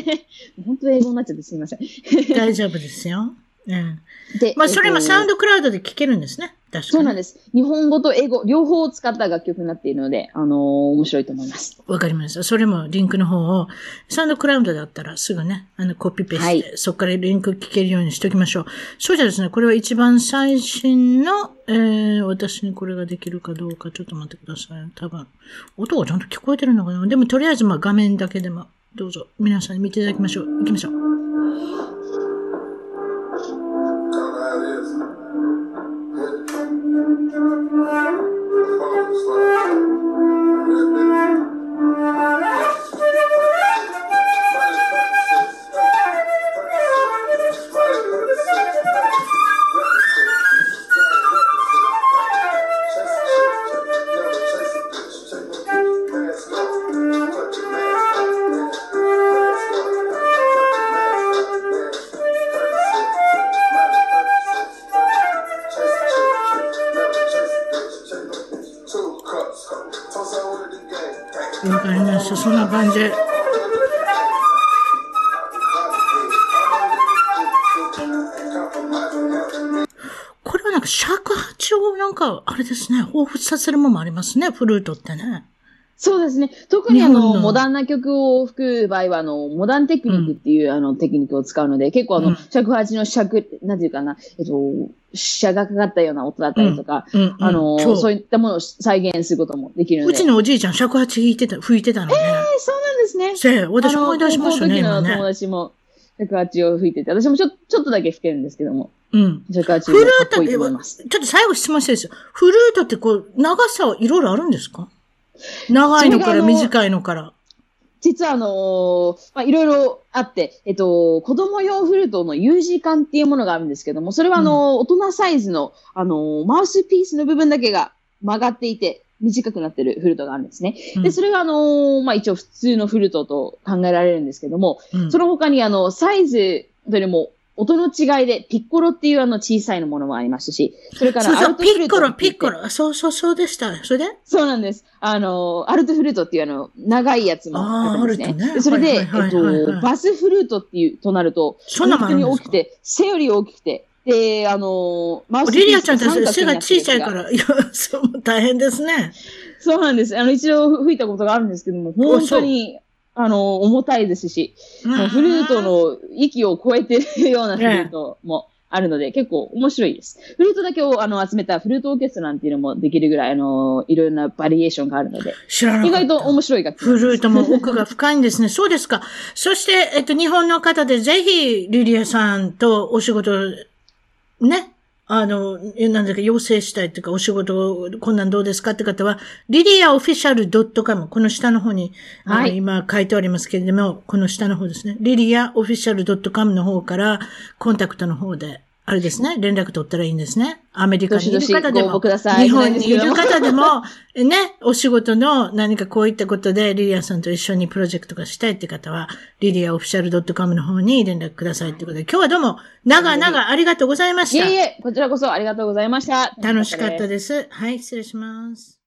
<laughs> 本当英語になっちゃってすみません。<laughs> 大丈夫ですよ。うん。でまあ、それもえっとサウンドクラウドで聴けるんですね。確かに。そうなんです。日本語と英語、両方を使った楽曲になっているので、あのー面白いと思います。わかりました。それもリンクの方を、サウンドクラウドだったらすぐね、あの、コピペして、はいそこからリンク聞けるようにしておきましょう。そうじゃですね、これは一番最新の、えー、私にこれができるかどうか、ちょっと待ってください。多分、音がちゃんと聞こえてるのかなでも、とりあえず、まあ、画面だけでも、どうぞ、皆さんに見ていただきましょう。行きましょう。彷彿させるものもありますね、フルートってね。そうですね。特にあの、モダンな曲を吹く場合は、あの、モダンテクニックっていう、あの、テクニックを使うので、結構あの、うん尺八の尺、なんていうかな、えっと、車がかかったような音だったりとか、うんうんあの、そうそういったものを再現することもできるので。うちのおじいちゃん尺八弾いてた、吹いてたのね。えそうなんですね。せえ、私思い出しましたね、の高校の時の友ね。達も尺八を吹いてて、私もちょちょっとだけ吹けるんですけども、うん。尺八フルートっもかっこい。て、ちょっと最後質問してですよ。フルートってこう、長さはいろいろあるんですか？長いのから短いのから。実はあのーまあ、いろいろあって、えっと、子供用フルートの U 字管っていうものがあるんですけども、それはあのー大人サイズの、あのーマウスピースの部分だけが曲がっていて、短くなってるフルートがあるんですね。うんで、それがあのーまあ、一応普通のフルートと考えられるんですけども、うんその他にあの、サイズよりも音の違いで、ピッコロっていうあの小さいのものもありますし、それからアルトフルーピッコロ、ピッコロ。そうそうそうでした。それで？そうなんです。あの、アルトフルートっていうあの、長いやつもあるんですね。ねでそれで、えっと、バスフルートっていう、となると、そんなの本当に大きくて、背より大きくて、で、あの、マウスピースリリアちゃんって背が小さいから、いや、そう、大変ですね。そうなんです。あの、一度吹いたことがあるんですけども、本当に、あの、重たいですし、もうフルートの息を超えてるようなフルートもあるので、結構面白いです。フルートだけをあの集めたフルートオーケストラなんていうのもできるぐらい、あの、いろいろなバリエーションがあるので、知らな。意外と面白い楽器フルートも奥が深いんですね。<laughs> そうですか。そして、えっと、日本の方でぜひ、リリアさんとお仕事、ね、あの、えなんだか、要請したいというか、お仕事、こんなんどうですかって方は、リリアオフィシャル .com、この下の方に、はい今書いておりますけれども、この下の方ですね。リリアオフィシャル .com の方から、コンタクトの方で、あれですね、連絡取ったらいいんですね。アメリカにいる方でも、日本にいる方でも、<laughs> ね、お仕事の何かこういったことでリリアさんと一緒にプロジェクトがしたいって方は、リリアオフィシャル .com の方に連絡くださいってことで、今日はどうも、長々ありがとうございました。いえいえ、こちらこそありがとうございました。楽しかったす。です。はい、失礼します。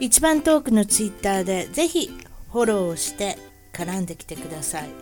一番トークのツイッターでぜひフォローをして絡んできてください。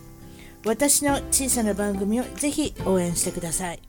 私の小さな番組をぜひ応援してください。